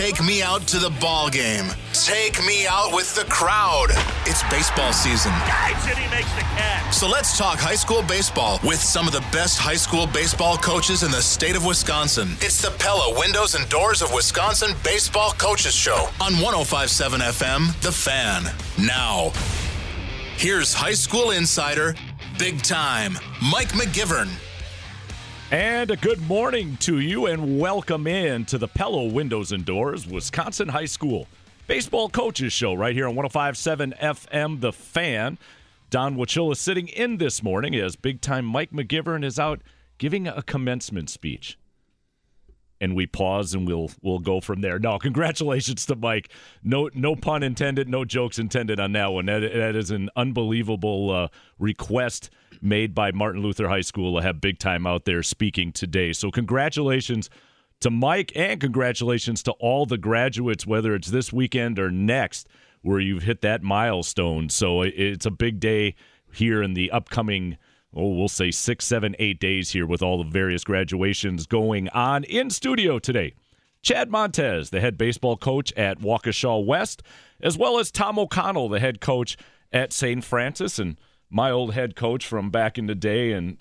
Take me out to the ball game. Take me out with the crowd. It's baseball season. Dives and he makes the catch. So let's talk high school baseball with some of the best high school baseball coaches in the state of Wisconsin. It's the Pella Windows and Doors of Wisconsin Baseball Coaches Show on 1057 FM, The Fan. Now, here's high school insider, big time, Mike McGivern. And a good morning to you, and welcome in to the Pella Windows and Doors Wisconsin High School Baseball Coaches Show right here on 1057 FM The Fan. Don Wachilla sitting in this morning as big time Mike McGivern is out giving a commencement speech. And we pause and we'll we'll go from there. Now, congratulations to Mike. No no pun intended, no jokes intended on that one. That, that is an unbelievable uh, request made by Martin Luther High School to have big time out there speaking today. So, congratulations to Mike and congratulations to all the graduates, whether it's this weekend or next, where you've hit that milestone. So, it's a big day here in the upcoming. Oh, we'll say six, seven, eight days here with all the various graduations going on in studio today. Chad Montez, the head baseball coach at Waukesha West, as well as Tom O'Connell, the head coach at St. Francis. And my old head coach from back in the day and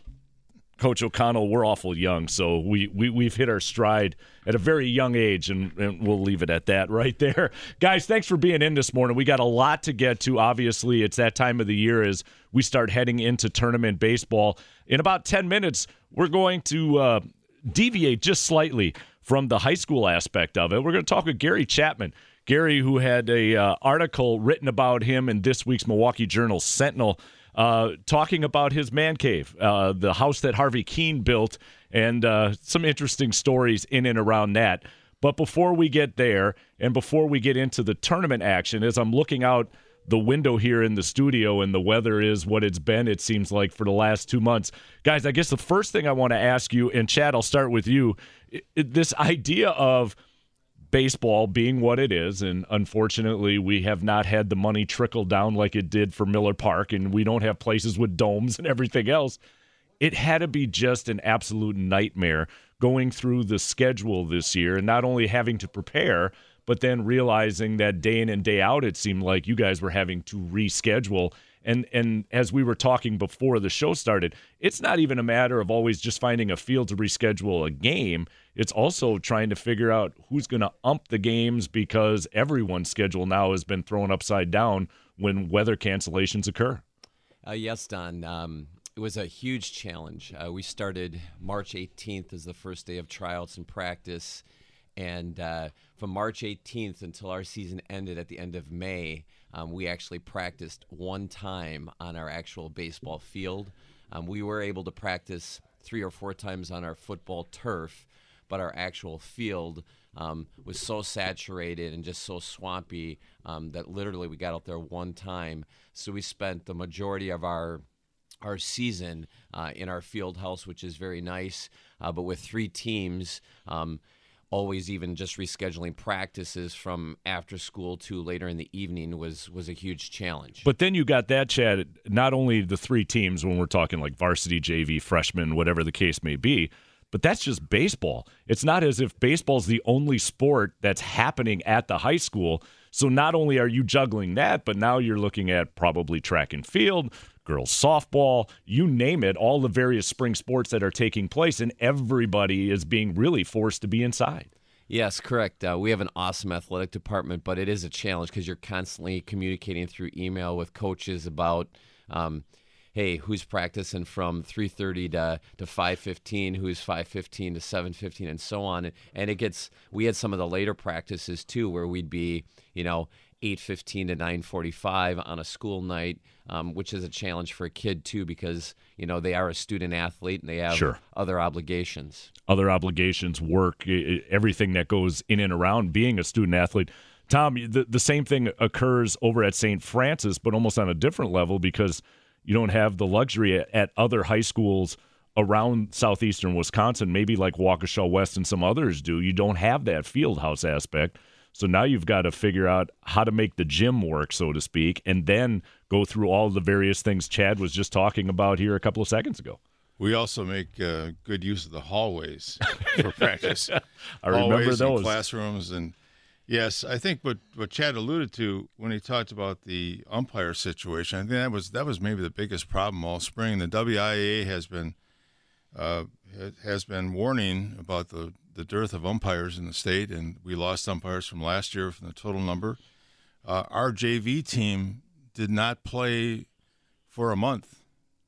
Coach O'Connell, we're awful young, so we, we we've hit our stride at a very young age, and, and, we'll leave it at that right there. Guys, thanks for being in this morning. We got a lot to get to. Obviously, it's that time of the year as we start heading into tournament baseball. In about ten minutes, we're going to uh, deviate just slightly from the high school aspect of it. We're going to talk with Gary Chapman. Gary, who had a uh, article written about him in this week's Milwaukee Journal Sentinel uh, talking about his man cave, uh, the house that Harvey Kuenn built, and uh, some interesting stories in and around that. But before we get there, and before we get into the tournament action, as I'm looking out the window here in the studio and the weather is what it's been, it seems like, for the last two months. Guys, I guess the first thing I want to ask you, and Chad, I'll start with you this idea of – baseball being what it is, and unfortunately, we have not had the money trickle down like it did for Miller Park, and we don't have places with domes and everything else. It had to be just an absolute nightmare going through the schedule this year and not only having to prepare, but then realizing that day in and day out, it seemed like you guys were having to reschedule and and as we were talking before the show started, it's not even a matter of always just finding a field to reschedule a game. It's also trying to figure out who's going to ump the games because everyone's schedule now has been thrown upside down when weather cancellations occur. Uh, yes, Don. Um, it was a huge challenge. Uh, we started March 18th as the first day of tryouts and practice, and uh, from March 18th until our season ended at the end of May um, we actually practiced one time on our actual baseball field. Um, we were able to practice three or four times on our football turf, but our actual field um, was so saturated and just so swampy um, that literally we got out there one time. So we spent the majority of our our season uh, in our field house, which is very nice. Uh, but with three teams, um, always even just rescheduling practices from after school to later in the evening was was a huge challenge. But then you got that Chad not only the three teams when we're talking like varsity, JV, freshman, whatever the case may be, but that's just baseball. It's not as if baseball's the only sport that's happening at the high school. So not only are you juggling that, but now you're looking at probably track and field, girls softball, you name it, all the various spring sports that are taking place, and everybody is being really forced to be inside. Yes, correct. Uh, we have an awesome athletic department, but it is a challenge because you're constantly communicating through email with coaches about. Um, hey, who's practicing from 3:30 to to 5:15, who's 5:15 to 7:15, and so on. And it gets we had some of the later practices too, where we'd be, you know, 8:15 to 9:45 on a school night, um, which is a challenge for a kid too because you know they are a student athlete and they have Sure. other obligations. other obligations, work, everything that goes in and around being a student athlete. Tom, the, the same thing occurs over at St. Francis, but almost on a different level because you don't have the luxury at, at other high schools around southeastern Wisconsin, maybe like Waukesha West and some others do. You don't have that field house aspect. So now you've got to figure out how to make the gym work, so to speak, and then go through all the various things Chad was just talking about here a couple of seconds ago. We also make uh, good use of the hallways for practice. I remember hallways those. And classrooms and yes, I think what what Chad alluded to when he talked about the umpire situation, I think that was that was maybe the biggest problem all spring. The WIA has been uh, has been warning about the the dearth of umpires in the state, and we lost umpires from last year from the total number. Uh, our JV team did not play for a month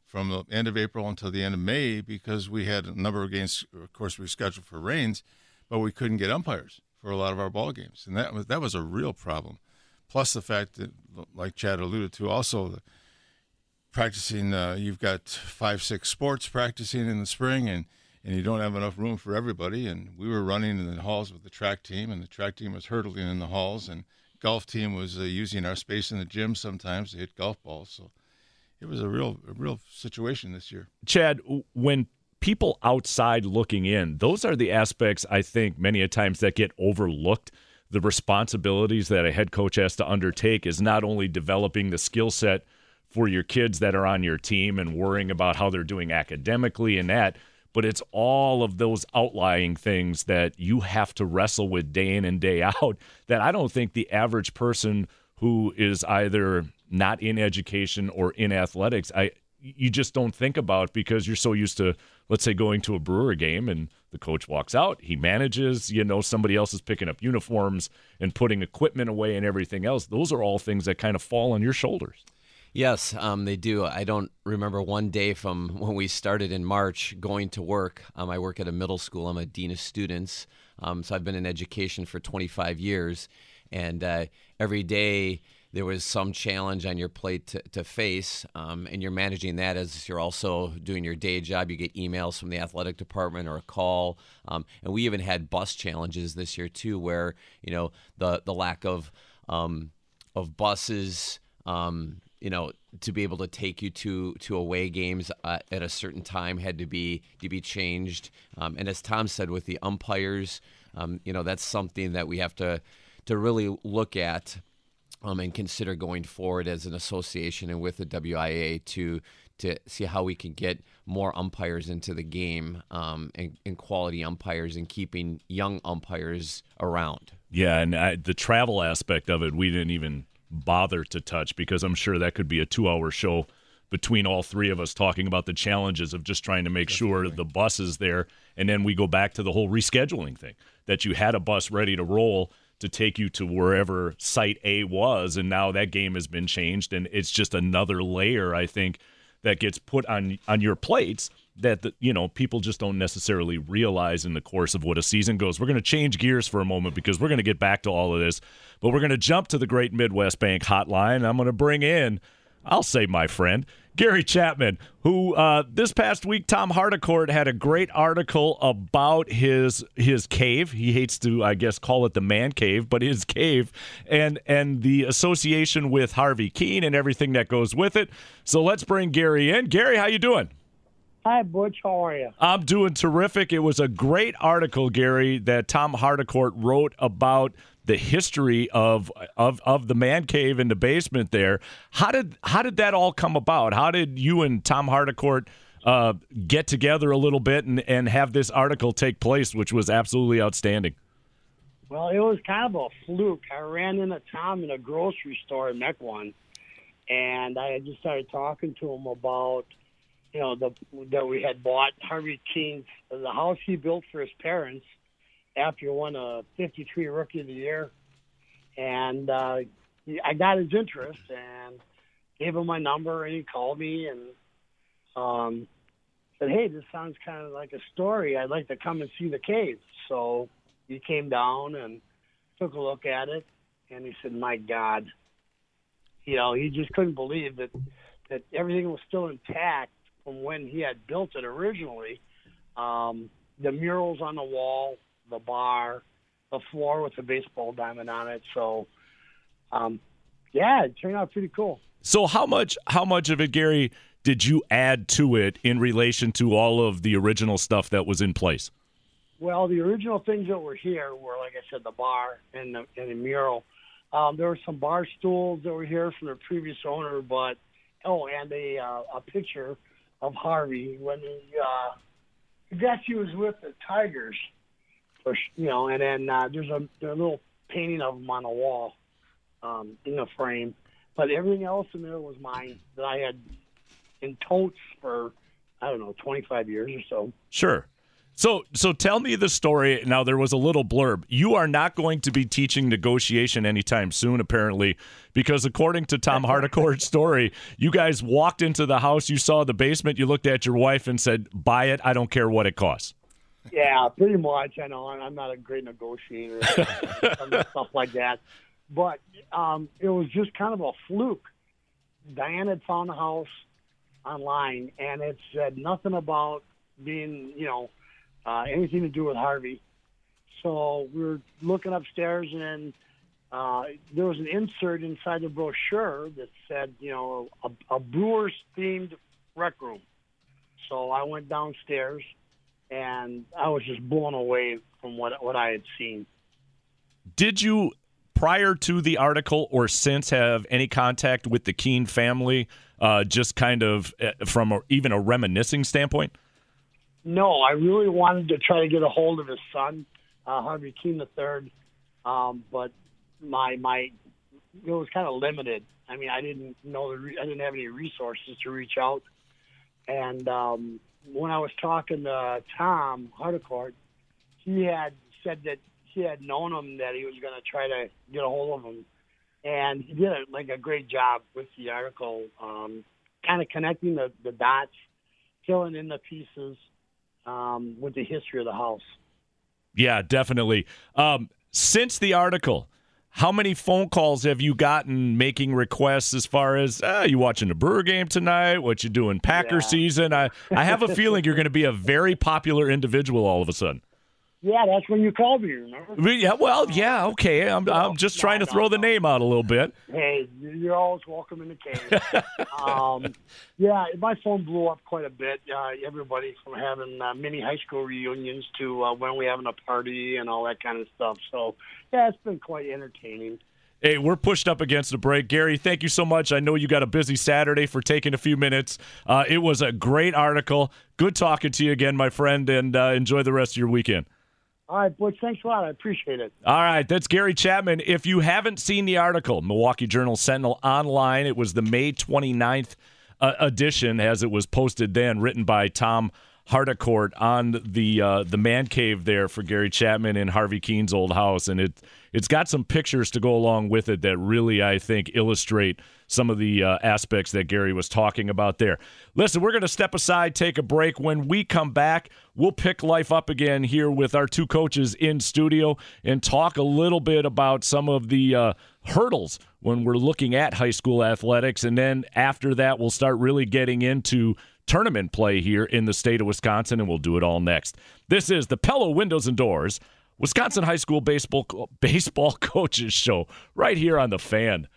from the end of April until the end of May because we had a number of games. Of course, we scheduled for rains, but we couldn't get umpires for a lot of our ball games, and that was that was a real problem. Plus the fact that, like Chad alluded to, also the practicing. Uh, you've got five, six sports practicing in the spring, and and you don't have enough room for everybody. And we were running in the halls with the track team, and the track team was hurdling in the halls, and golf team was uh, using our space in the gym sometimes to hit golf balls. So it was a real, a real situation this year. Chad, when people outside looking in, those are the aspects I think many a times that get overlooked. The responsibilities that a head coach has to undertake is not only developing the skill set for your kids that are on your team and worrying about how they're doing academically and that, but it's all of those outlying things that you have to wrestle with day in and day out that I don't think the average person who is either not in education or in athletics, I you just don't think about because you're so used to let's say going to a brewer game and the coach walks out he manages you know somebody else is picking up uniforms and putting equipment away and everything else those are all things that kind of fall on your shoulders Yes, um, they do. I don't remember one day from when we started in March going to work. Um, I work at a middle school. I'm a dean of students, um, so I've been in education for 25 years, and uh, every day there was some challenge on your plate to, to face, um, and you're managing that as you're also doing your day job. You get emails from the athletic department or a call, um, and we even had bus challenges this year too, where you know the the lack of um, of buses. Um, you know, to be able to take you to to away games uh, at a certain time had to be to be changed. Um, and as Tom said, with the umpires, um, you know, that's something that we have to to really look at um, and consider going forward as an association and with the WIA to to see how we can get more umpires into the game um, and, and quality umpires and keeping young umpires around. yeah and I, the travel aspect of it we didn't even bother to touch because i'm sure that could be a two hour show between all three of us talking about the challenges of just trying to make sure the bus is there and then we go back to the whole rescheduling thing that you had a bus ready to roll to take you to wherever site A was, and now that game has been changed, and it's just another layer I think that gets put on on your plates that the, you know people just don't necessarily realize in the course of what a season goes. We're going to change gears for a moment because we're going to get back to all of this, but we're going to jump to the Great Midwest Bank Hotline. I'm going to bring in, I'll say my friend Gary Chapman, who uh, this past week Tom Haudricourt had a great article about his his cave. He hates to, I guess, call it the man cave, but his cave, and and the association with Harvey Kuenn and everything that goes with it. So let's bring Gary in. Gary, how you doing? Hi, Butch. How are you? I'm doing terrific. It was a great article, Gary, that Tom Haudricourt wrote about the history of of of the man cave in the basement there. How did how did that all come about? How did you and Tom Haudricourt uh, get together a little bit and, and have this article take place, which was absolutely outstanding? Well, it was kind of a fluke. I ran into Tom in a grocery store in Mequon, and I just started talking to him about, you know, the that we had bought Harvey Kuenn's the house he built for his parents after won a '53 Rookie of the Year, and uh, I got his interest and gave him my number, and he called me and um, said, "Hey, this sounds kind of like a story. I'd like to come and see the cave." So he came down and took a look at it, and he said, "My God." You know, he just couldn't believe that that everything was still intact from when he had built it originally. Um, the murals on the wall, the bar, the floor with the baseball diamond on it. So, um, yeah, it turned out pretty cool. So how much how much of it, Gary, did you add to it in relation to all of the original stuff that was in place? Well, the original things that were here were, like I said, the bar and the, and the mural. Um, there were some bar stools that were here from the previous owner, but oh, and a uh, a picture of Harvey when he, uh, I guess he was with the Tigers, or you know, and then uh, there's a, there's a little painting of him on the wall um, in a frame. But everything else in there was mine that I had in totes for I don't know 25 years or so. Sure. So, so tell me the story. Now, there was a little blurb. You are not going to be teaching negotiation anytime soon, apparently, because according to Tom Haudricourt's story, you guys walked into the house, you saw the basement, you looked at your wife and said, "Buy it. I don't care what it costs." Yeah, pretty much. I know I'm not a great negotiator, stuff like that, but um, it was just kind of a fluke. Diane had found the house online, and it said nothing about being, you know uh, anything to do with Harvey. So we were looking upstairs, and uh, there was an insert inside the brochure that said, you know, a, a Brewers themed rec room. So I went downstairs, and I was just blown away from what what I had seen. Did you, prior to the article or since, have any contact with the Kuenn family? Uh, just kind of uh, from a, even a reminiscing standpoint. No, I really wanted to try to get a hold of his son, uh, Harvey Kuenn the third, um, but my my it was kind of limited. I mean, I didn't know the re- I didn't have any resources to reach out, and um, when I was talking to Tom Haudricourt, he had said that he had known him that he was going to try to get a hold of him, and he did a, like a great job with the article, um, kind of connecting the, the dots, filling in the pieces um, with the history of the house. Yeah, definitely. Um, since the article, how many phone calls have you gotten making requests as far as ah, you watching the Brewer game tonight? What you doing Packer yeah. season? I I have a feeling you're going to be a very popular individual all of a sudden. Yeah, that's when you called me. Remember? Yeah, well, yeah, okay. I'm, I'm just trying to throw the name out a little bit. Hey, you're always welcome in the cave. um, yeah, my phone blew up quite a bit. Uh, everybody from having uh, mini high school reunions to uh, when we having a party and all that kind of stuff. So, yeah, it's been quite entertaining. Hey, we're pushed up against the break. Gary, thank you so much. I know you got a busy Saturday for taking a few minutes. Uh, it was a great article. Good talking to you again, my friend, and uh, enjoy the rest of your weekend. All right, Butch, thanks a lot. I appreciate it. All right, that's Gary Chapman. If you haven't seen the article, Milwaukee Journal Sentinel online, it was the May 29th uh, edition as it was posted then, written by Tom Haudricourt on the uh, the man cave there for Gary Chapman in Harvey Kuenn's old house, and it it's got some pictures to go along with it that really I think illustrate some of the uh, aspects that Gary was talking about there. Listen, we're going to step aside, take a break. When we come back, we'll pick life up again here with our two coaches in studio and talk a little bit about some of the uh, hurdles when we're looking at high school athletics, and then after that, we'll start really getting into tournament play here in the state of Wisconsin, and we'll do it all next. This is the Pella Windows and Doors, Wisconsin High School Baseball Baseball Coaches Show, right here on the Fan.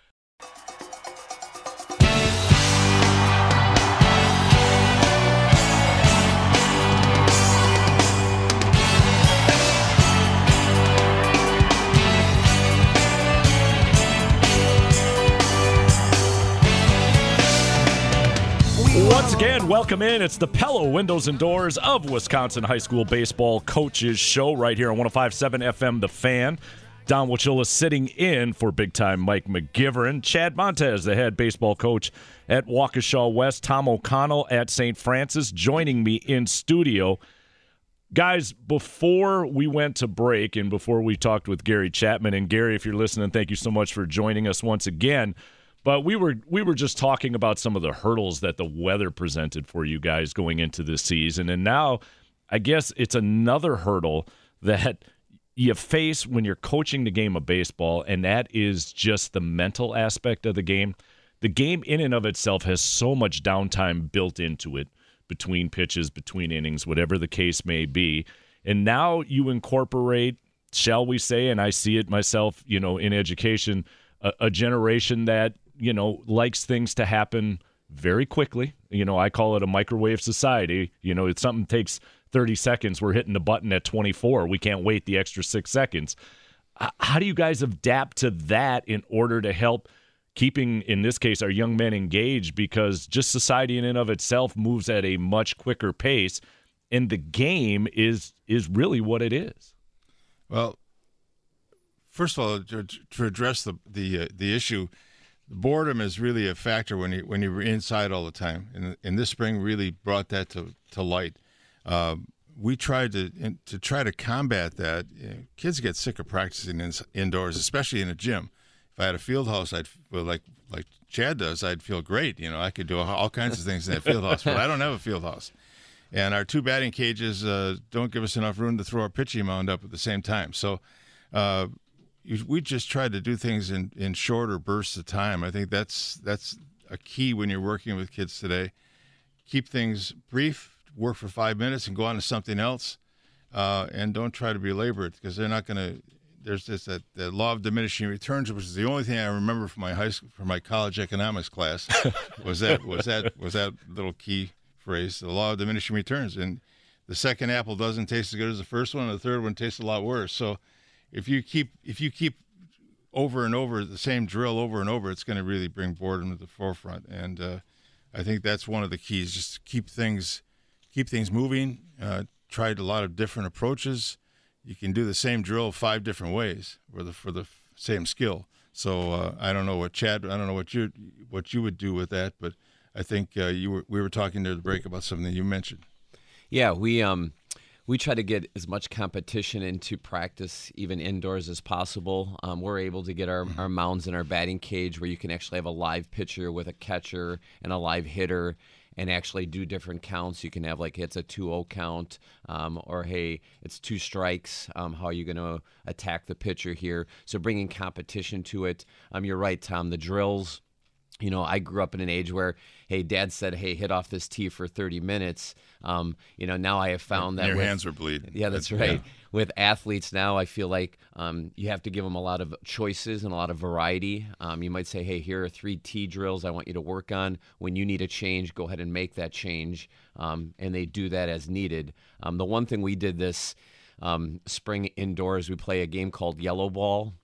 Once again, welcome in. It's the Pella Windows and Doors of Wisconsin High School Baseball Coaches Show right here on 1057 FM The Fan. Don Wachilla sitting in for big time Mike McGivern. Chad Montez, the head baseball coach at Waukesha West. Tom O'Connell at St. Francis joining me in studio. Guys, before we went to break and before we talked with Gary Chapman, and Gary, if you're listening, thank you so much for joining us once again. But we were we were just talking about some of the hurdles that the weather presented for you guys going into this season, and now I guess it's another hurdle that you face when you're coaching the game of baseball, and that is just the mental aspect of the game. The game, in and of itself, has so much downtime built into it between pitches, between innings, whatever the case may be. And now you incorporate, shall we say, and I see it myself, you know, in education, a, a generation that, you know, likes things to happen very quickly. You know, I call it a microwave society. You know, if something takes 30 seconds, we're hitting the button at 24. We can't wait the extra six seconds. How do you guys adapt to that in order to help keeping, in this case, our young men engaged? Because just society in and of itself moves at a much quicker pace, and the game is is really what it is. Well, first of all, to, to address the the uh, the issue, boredom is really a factor when you when you're inside all the time. And, and this spring really brought that to to light. Uh, we tried to to try to combat that. You know, kids get sick of practicing in, indoors, especially in a gym. If I had a field house, I'd well, like like Chad does, I'd feel great. You know, I could do all kinds of things in that field house, but I don't have a field house. And our two batting cages uh, don't give us enough room to throw our pitching mound up at the same time. So uh, we just try to do things in, in shorter bursts of time. I think that's that's a key when you're working with kids today. Keep things brief, work for five minutes, and go on to something else. Uh, and don't try to belabor it because they're not going to. There's this that, that law of diminishing returns, which is the only thing I remember from my high school, from my college economics class, was that was that was that little key phrase, the law of diminishing returns. And the second apple doesn't taste as good as the first one, and the third one tastes a lot worse. So if you keep if you keep over and over the same drill over and over, it's going to really bring boredom to the forefront. And uh, I think that's one of the keys. Just keep things keep things moving. Uh, tried a lot of different approaches. You can do the same drill five different ways for the for the same skill. So uh, I don't know what Chad. I don't know what you what you would do with that, but I think uh, you were we were talking near the break about something you mentioned. Yeah, we um we try to get as much competition into practice, even indoors, as possible. Um, we're able to get our, our mounds in our batting cage where you can actually have a live pitcher with a catcher and a live hitter and actually do different counts. You can have like it's a 2 0 count, um, or hey, it's two strikes. Um, how are you going to attack the pitcher here? So bringing competition to it. Um, you're right, Tom. The drills you know, I grew up in an age where, hey, dad said, hey, hit off this tee for 30 minutes. Um, you know, now I have found that your with, hands are bleeding. Yeah, that's right. Yeah. With athletes now, I feel like um, you have to give them a lot of choices and a lot of variety. Um, you might say, hey, here are three tee drills I want you to work on. When you need a change, go ahead and make that change. Um, and they do that as needed. Um, the one thing we did this um, spring indoors, we play a game called Yellow Ball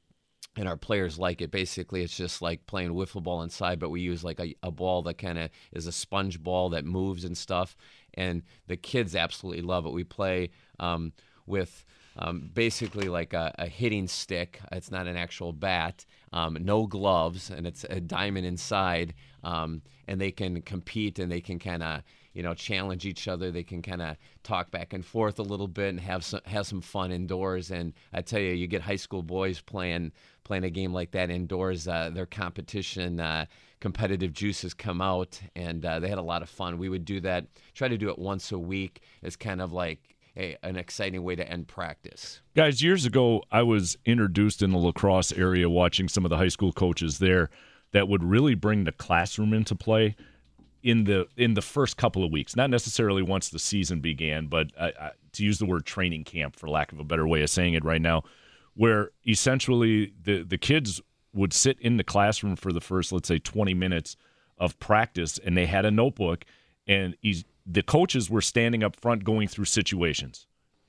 and our players like it. Basically, it's just like playing wiffle ball inside, but we use like a, a ball that kind of is a sponge ball that moves and stuff. And the kids absolutely love it. We play um, with um, basically like a, a, hitting stick. It's not an actual bat. Um, no gloves, and it's a diamond inside. Um, and they can compete and they can kind of you know challenge each other. They can kind of talk back and forth a little bit and have some have some fun indoors. And I tell you, you get high school boys playing playing a game like that indoors. Uh, their competition. Uh, competitive juices come out and uh, they had a lot of fun we would do that try to do it once a week as kind of like a, an exciting way to end practice. Guys, years ago, I was introduced in the lacrosse area watching some of the high school coaches there that would really bring the classroom into play in the in the first couple of weeks. Not necessarily once the season began, but I, I, to use the word training camp, for lack of a better way of saying it, right now, where essentially the the kids would sit in the classroom for the first, let's say, 20 minutes of practice, and they had a notebook, and the coaches were standing up front going through situations.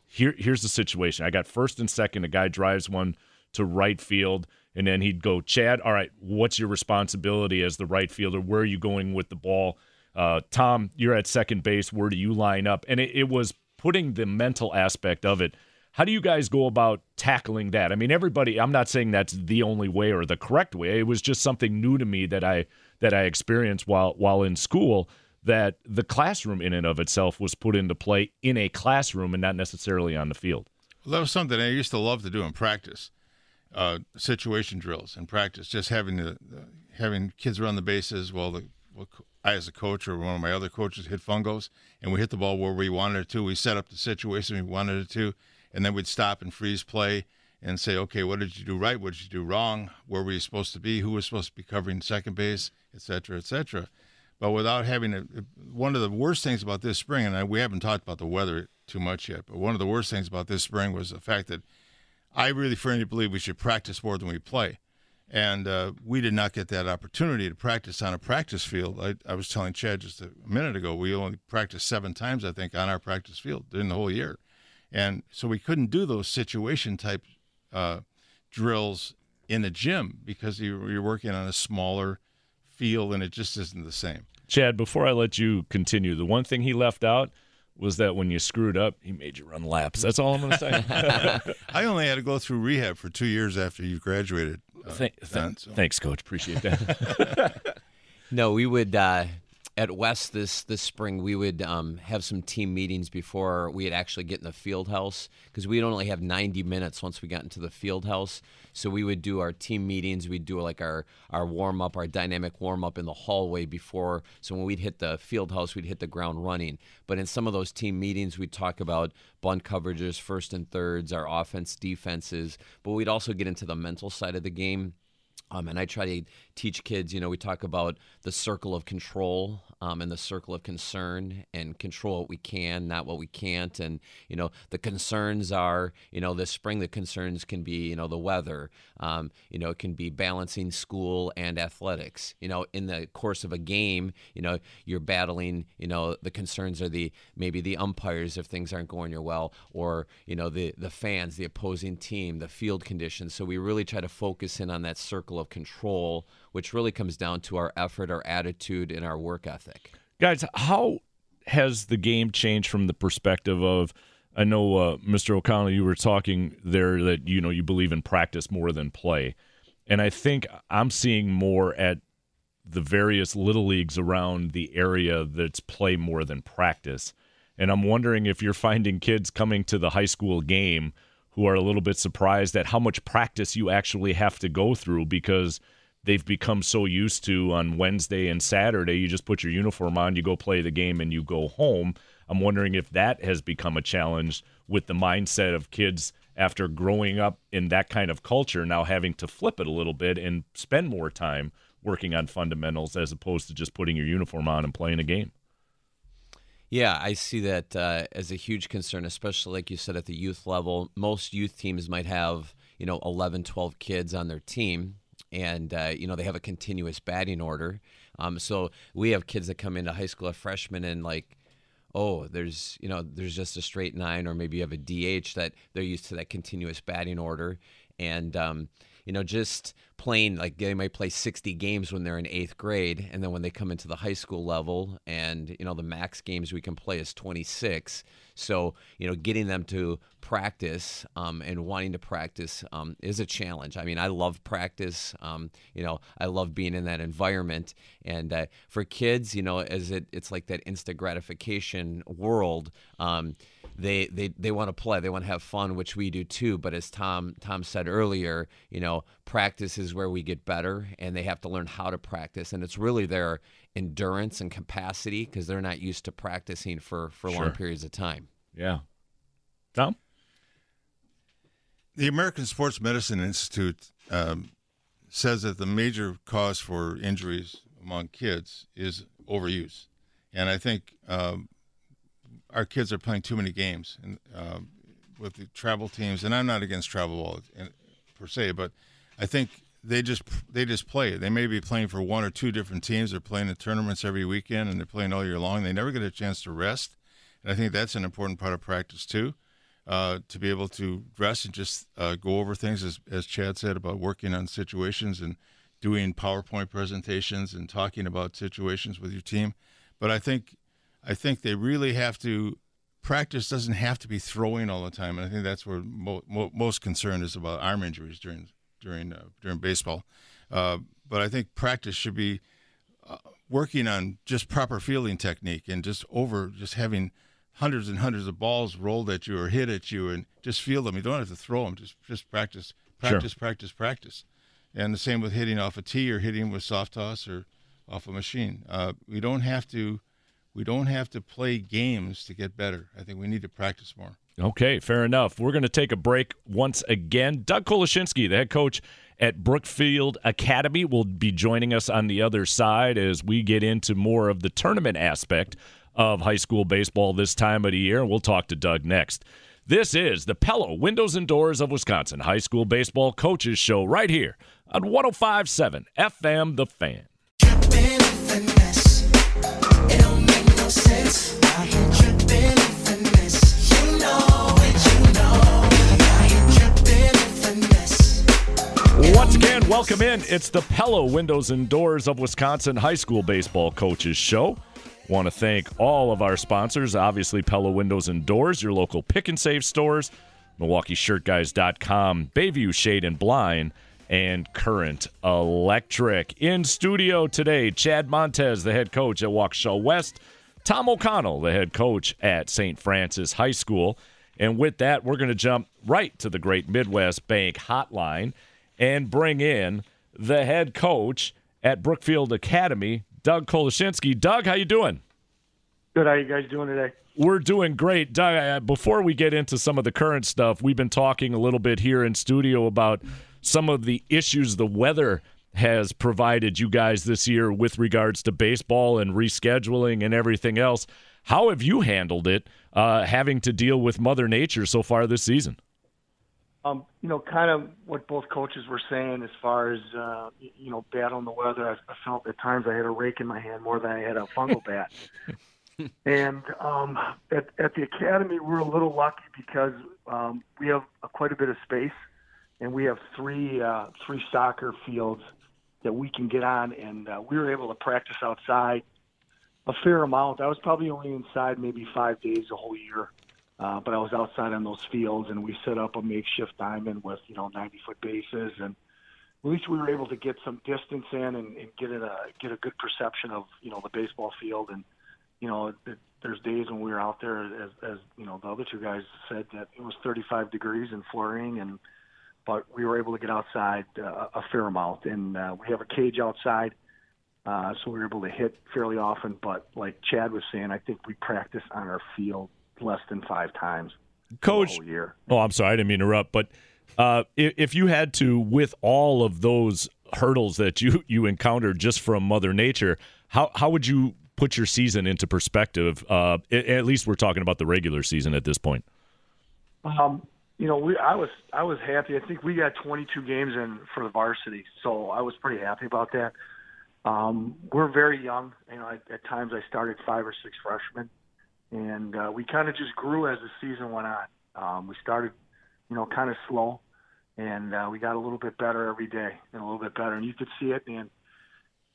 Here, here's the situation. I got first and second. A guy drives one to right field, and then he'd go, Chad, all right, what's your responsibility as the right fielder? Where are you going with the ball? Uh, Tom, you're at second base. Where do you line up? And it, it was putting the mental aspect of it. How do you guys go about tackling that? I mean, everybody. I'm not saying that's the only way or the correct way. It was just something new to me that I that I experienced while while in school that the classroom in and of itself was put into play in a classroom and not necessarily on the field. Well, that was something I used to love to do in practice, uh, situation drills and practice. Just having the, having kids run the bases while the well, I, as a coach or one of my other coaches, hit fungos, and we hit the ball where we wanted it to. We set up the situation we wanted it to, and then we'd stop and freeze play and say, okay, what did you do right? What did you do wrong? Where were you supposed to be? Who was supposed to be covering second base, et cetera, et cetera. But without having a, one of the worst things about this spring, and I, we haven't talked about the weather too much yet, but one of the worst things about this spring was the fact that I really firmly believe we should practice more than we play. And uh, we did not get that opportunity to practice on a practice field. I, I was telling Chad just a minute ago, we only practiced seven times, I think, on our practice field during the whole year. And so we couldn't do those situation type uh, drills in the gym because you, you're working on a smaller field and it just isn't the same. Chad, before I let you continue, the one thing he left out was that when you screwed up, he made you run laps. That's all I'm going to say. I only had to go through rehab for two years after you graduated. Uh, Th- th- so. Thanks, Coach. Appreciate that. no, we would. Uh, at West this this spring, we would um, have some team meetings before we would actually get in the field house because we'd only have 90 minutes once we got into the field house. So we would do our team meetings. We'd do like our our warm up, our dynamic warm up in the hallway before. So when we'd hit the field house, we'd hit the ground running. But in some of those team meetings, we'd talk about bunt coverages, first and thirds, our offense, defenses. But we'd also get into the mental side of the game um, and I try to teach kids, you know, we talk about the circle of control um, and the circle of concern and control what we can, not what we can't. And, you know, the concerns are, you know, this spring, the concerns can be, you know, the weather, um, you know, it can be balancing school and athletics. You know, in the course of a game, you know, you're battling, you know, the concerns are the maybe the umpires if things aren't going your well, or, you know, the, the fans, the opposing team, the field conditions. So we really try to focus in on that circle of control, which really comes down to our effort, our attitude, and our work ethic. Guys, how has the game changed from the perspective of? I know, uh, Mr. O'Connell, you were talking there that you know you believe in practice more than play, and I think I'm seeing more at the various little leagues around the area that's play more than practice. And I'm wondering if you're finding kids coming to the high school game who are a little bit surprised at how much practice you actually have to go through because they've become so used to on Wednesday and Saturday, you just put your uniform on, you go play the game, and you go home. I'm wondering if that has become a challenge with the mindset of kids after growing up in that kind of culture, now having to flip it a little bit and spend more time working on fundamentals as opposed to just putting your uniform on and playing a game. Yeah, I see that uh, as a huge concern, especially like you said at the youth level. Most youth teams might have, you know, 11, 12 kids on their team, and, uh, you know, they have a continuous batting order. Um, so we have kids that come into high school as freshmen and, like, oh, there's, you know, there's just a straight nine, or maybe you have a DH that they're used to that continuous batting order. And, um, you know, just playing like they might play 60 games when they're in eighth grade, and then when they come into the high school level, and you know, the max games we can play is 26. So, you know, getting them to practice um, and wanting to practice um, is a challenge. I mean, I love practice. Um, you know, I love being in that environment. And uh, for kids, you know, as it, it's like that instant gratification world. They they they want to play, they want to have fun, which we do too. But as Tom Tom said earlier, you know, practice is where we get better, and they have to learn how to practice, and it's really their endurance and capacity because they're not used to practicing for for sure. long periods of time. Yeah, Tom. The American Sports Medicine Institute um, says that the major cause for injuries among kids is overuse, and I think um, our kids are playing too many games and uh, with the travel teams. And I'm not against travel ball per se, but I think they just they just play. They may be playing for one or two different teams. They're playing in tournaments every weekend and they're playing all year long. They never get a chance to rest, and I think that's an important part of practice too. Uh, to be able to rest and just uh, go over things, as, as Chad said, about working on situations and doing PowerPoint presentations and talking about situations with your team. But I think I think they really have to practice doesn't have to be throwing all the time, and I think that's where mo- mo- most concern is about arm injuries during during uh, during baseball. Uh, but I think practice should be uh, working on just proper fielding technique and just over just having hundreds and hundreds of balls rolled at you or hit at you and just feel them. You don't have to throw them. Just just practice, practice, sure. practice, practice. And the same with hitting off a tee or hitting with soft toss or off a machine. Uh, we don't have to we don't have to play games to get better. I think we need to practice more. Okay, fair enough. We're going to take a break once again. Doug Koloshinsky, the head coach at Brookfield Academy, will be joining us on the other side as we get into more of the tournament aspect of high school baseball this time of the year. We'll talk to Doug next. This is the Pella Windows and Doors of Wisconsin High School Baseball Coaches Show right here on 1057 FM The Fan. Welcome in. It's the Pella Windows and Doors of Wisconsin High School Baseball Coaches Show. Want to thank all of our sponsors, obviously Pella Windows and Doors, your local pick and save stores, MilwaukeeShirtGuys.com, Bayview Shade and Blind, and Current Electric. In studio today, Chad Montez, the head coach at Waukesha West, Tom O'Connell, the head coach at St. Francis High School. And with that, we're going to jump right to the Great Midwest Bank hotline and bring in the head coach at Brookfield Academy, Doug Koloshinsky. Doug, how you doing? Good. How you guys doing today? We're doing great, Doug. Before we get into some of the current stuff, we've been talking a little bit here in studio about some of the issues the weather has provided you guys this year with regards to baseball and rescheduling and everything else. How have you handled it, uh, having to deal with Mother Nature so far this season? Um, you know, kind of what both coaches were saying as far as uh, you know, battling the weather. I, I felt at times I had a rake in my hand more than I had a fungo bat. and um, at, at the academy, we're a little lucky because um, we have a, quite a bit of space, and we have three uh, three soccer fields that we can get on, and uh, we were able to practice outside a fair amount. I was probably only inside maybe five days a whole year. Uh, but I was outside on those fields, and we set up a makeshift diamond with you know 90 foot bases, and at least we were able to get some distance in and, and get it a get a good perception of you know the baseball field. And you know, it, there's days when we were out there, as, as you know, the other two guys said that it was 35 degrees and flurrying, and but we were able to get outside uh, a fair amount, and uh, we have a cage outside. Uh, so we were able to hit fairly often, but like Chad was saying, I think we practice on our field less than five times. Coach, oh, I'm sorry, I didn't mean to interrupt, but uh, if, if you had to, with all of those hurdles that you you encountered just from Mother Nature, how how would you put your season into perspective? Uh, at least we're talking about the regular season at this point. Um, you know, we I was I was happy. I think we got 22 games in for the varsity, so I was pretty happy about that. Um, we're very young. You know, at, at times I started five or six freshmen and uh, we kind of just grew as the season went on. Um, we started, you know, kind of slow, and uh, we got a little bit better every day, and a little bit better. And you could see it. And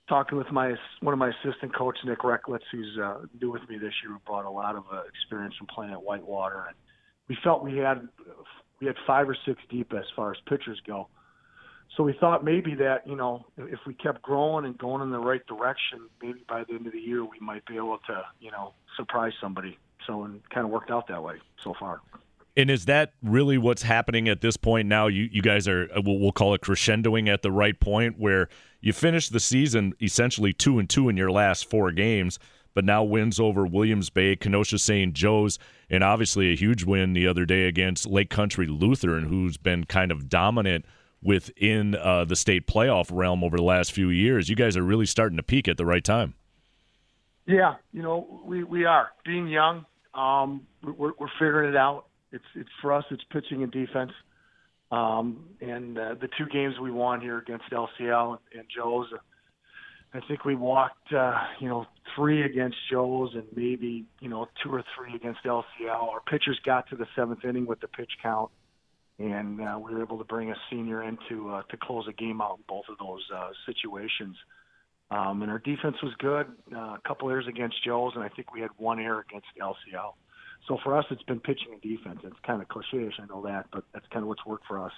talking with my one of my assistant coach, Nick Recklitz, who's uh, new with me this year, who brought a lot of uh, experience from playing at Whitewater, and we felt we had we had five or six deep as far as pitchers go. So we thought maybe that you know if we kept growing and going in the right direction, maybe by the end of the year we might be able to you know surprise somebody. So and kind of worked out that way so far. And is that really what's happening at this point now? You you guys are uh, we'll, we'll call it crescendoing at the right point where you finished the season essentially two and two in your last four games, but now wins over Williams Bay, Kenosha St. Joe's, and obviously a huge win the other day against Lake Country Lutheran, who's been kind of dominant within uh, the state playoff realm over the last few years. You guys are really starting to peak at the right time. Yeah, you know we we are being young. Um, we're, we're figuring it out. It's it's for us. It's pitching and defense. Um, and uh, the two games we won here against LCL and Joe's, I think we walked, uh, you know, three against Joe's and maybe, you know, two or three against LCL. Our pitchers got to the seventh inning with the pitch count and uh, we were able to bring a senior in to uh, to close a game out in both of those uh, situations. Um, and our defense was good. Uh, a couple errors against Joe's, and I think we had one error against LCL. So for us, it's been pitching and defense. It's kind of cliche, I know that, but that's kind of what's worked for us.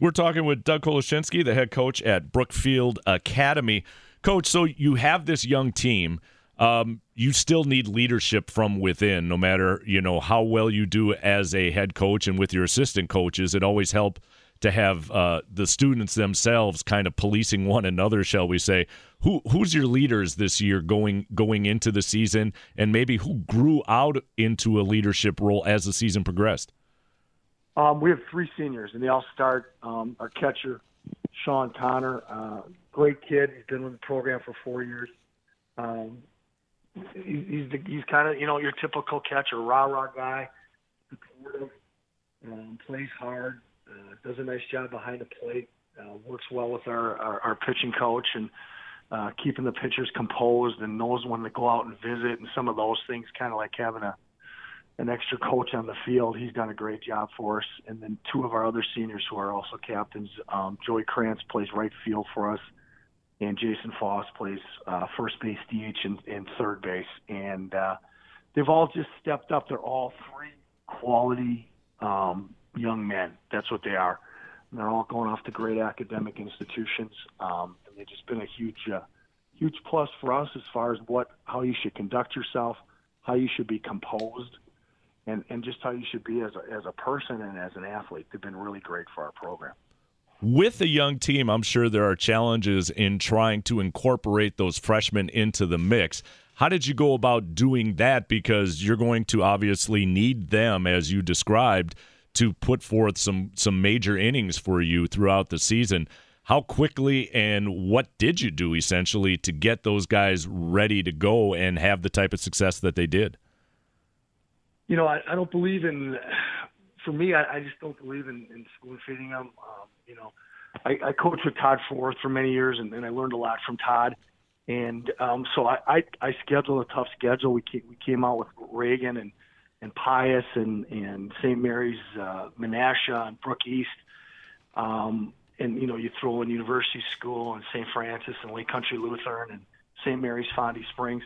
We're talking with Doug Koloshinsky, the head coach at Brookfield Academy. Coach, so you have this young team um, you still need leadership from within, no matter you know how well you do as a head coach and with your assistant coaches. It always helps to have uh, the students themselves kind of policing one another, shall we say? who who's your leaders this year going going into the season, and maybe who grew out into a leadership role as the season progressed? Um, we have three seniors, and they all start. Um, our catcher, Sean Connor, uh, great kid. He's been with the program for four years. Um, he's the, he's kind of you know your typical catcher, rah rah guy, supportive, um, plays hard, uh, does a nice job behind the plate, uh, works well with our, our our pitching coach and uh, keeping the pitchers composed and knows when to go out and visit and some of those things, kind of like having a an extra coach on the field. He's done a great job for us. And then two of our other seniors who are also captains, um, Joey Krantz plays right field for us and Jason Foss plays uh, first base, DH, and, and third base. And uh, they've all just stepped up. They're all three quality um, young men. That's what they are. And they're all going off to great academic institutions. Um, and they've just been a huge, uh, huge plus for us as far as what how you should conduct yourself, how you should be composed, and and just how you should be as a as a person and as an athlete. They've been really great for our program with a young team, I'm sure there are challenges in trying to incorporate those freshmen into the mix. How did you go about doing that? Because you're going to obviously need them, as you described, to put forth some some major innings for you throughout the season. How quickly and what did you do essentially to get those guys ready to go and have the type of success that they did? You know, I, I don't believe in. For me, I, I just don't believe in, in spoon feeding them. Um, you know, I, I coached with Todd Forth for many years, and, and I learned a lot from Todd. And um, so I, I, I scheduled a tough schedule. We came, we came out with Reagan and and Pius and and St. Mary's, uh, Menasha and Brook East. Um, and you know, you throw in University School and St. Francis and Lake Country Lutheran and St. Mary's Fondy Springs.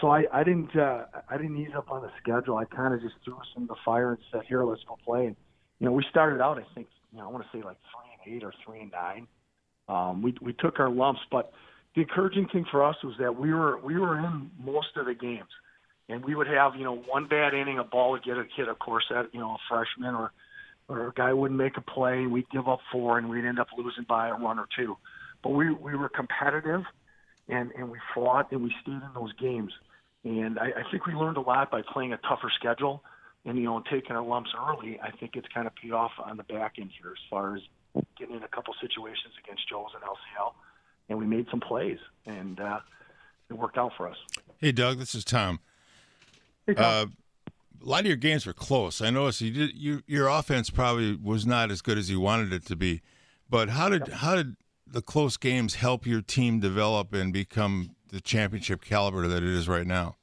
So I, I didn't uh, I didn't ease up on the schedule. I kind of just threw us in the fire and said, "Here, let's go play." And you know, we started out I think you know I want to say like three eight or three and nine. Um, we we took our lumps, but the encouraging thing for us was that we were we were in most of the games, and we would have you know one bad inning, a ball would get a hit, of course, that you know a freshman or or a guy wouldn't make a play, we'd give up four, and we'd end up losing by a run or two. But we we were competitive, and and we fought and we stayed in those games, and I, I think we learned a lot by playing a tougher schedule. And you know, taking our lumps early, I think it's kind of paid off on the back end here as far as getting in a couple situations against Joe's and LCL, and we made some plays, and uh, it worked out for us. Hey, Doug, this is Tom. Hey, Tom. Uh, a lot of your games were close. I noticed you did you, your offense probably was not as good as you wanted it to be, but how did yep. how did the close games help your team develop and become the championship caliber that it is right now?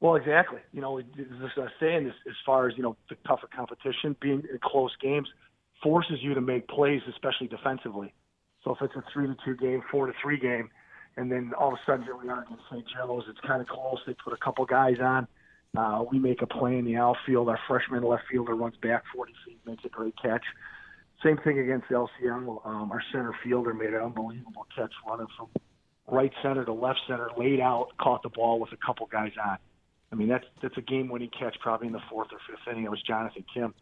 Well, exactly. You know, as I was saying, as, as far as you know, the tougher competition, being in close games, forces you to make plays, especially defensively. So if it's a three to two game, four to three game, and then all of a sudden here we are against St. Joe's, it's kind of close. They put a couple guys on. Uh, we make a play in the outfield. Our freshman left fielder runs back 40 feet, makes a great catch. Same thing against LCL. Um, our center fielder made an unbelievable catch running from right center to left center, laid out, caught the ball with a couple guys on. I mean, that's that's a game-winning catch probably in the fourth or fifth inning. It was Jonathan Kim.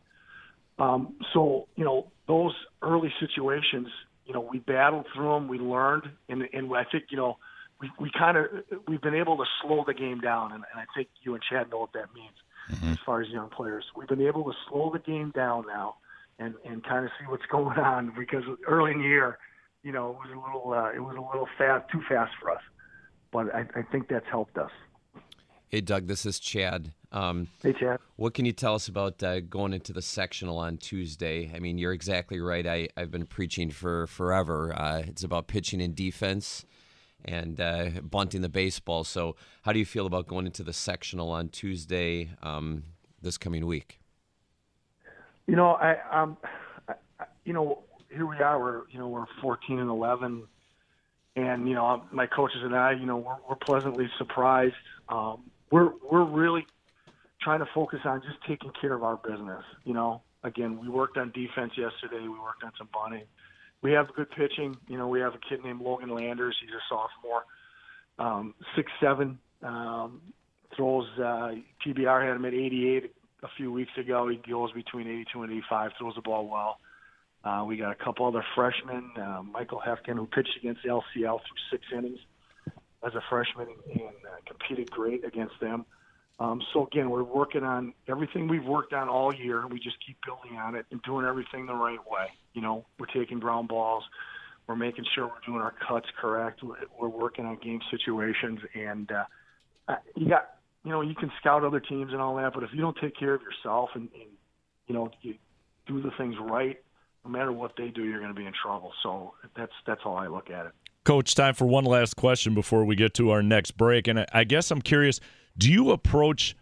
Um, so, you know, those early situations, you know, we battled through them, we learned, and, and I think, you know, we, we kind of, we've been able to slow the game down, and, and I think you and Chad know what that means mm-hmm. as far as young players. We've been able to slow the game down now and, and kind of see what's going on because early in the year, you know, it was a little, uh, it was a little fast, too fast for us. But I, I think that's helped us. Hey, Doug, this is Chad. Um, hey, Chad. What can you tell us about uh, going into the sectional on Tuesday? I mean, you're exactly right. I, I've been preaching for forever. Uh, it's about pitching and defense and uh, bunting the baseball. So, how do you feel about going into the sectional on Tuesday um, this coming week? You know, I, um, I, you know, here we are. We're, you know, we're 14 and 11, and you know, my coaches and I, you know, we're, we're pleasantly surprised. Um, we're we're really trying to focus on just taking care of our business. You know, again, we worked on defense yesterday. We worked on some bunting. We have good pitching. You know, we have a kid named Logan Landers. He's a sophomore, um, six seven. Um, throws uh, PBR had him at 88 a few weeks ago. He goes between 82 and 85. Throws the ball well. Uh, we got a couple other freshmen, uh, Michael Hefkin, who pitched against LCL through six innings as a freshman and uh, competed great against them. Um, so again, we're working on everything we've worked on all year. We just keep building on it and doing everything the right way. You know, we're taking ground balls. We're making sure we're doing our cuts correct. We're, working on game situations, and uh, uh, you got, you know, you can scout other teams and all that, but if you don't take care of yourself and, and you know, you do the things right, no matter what they do, you're going to be in trouble. So that's that's how I look at it. Coach, time for one last question before we get to our next break, and I guess I'm curious: Do you approach?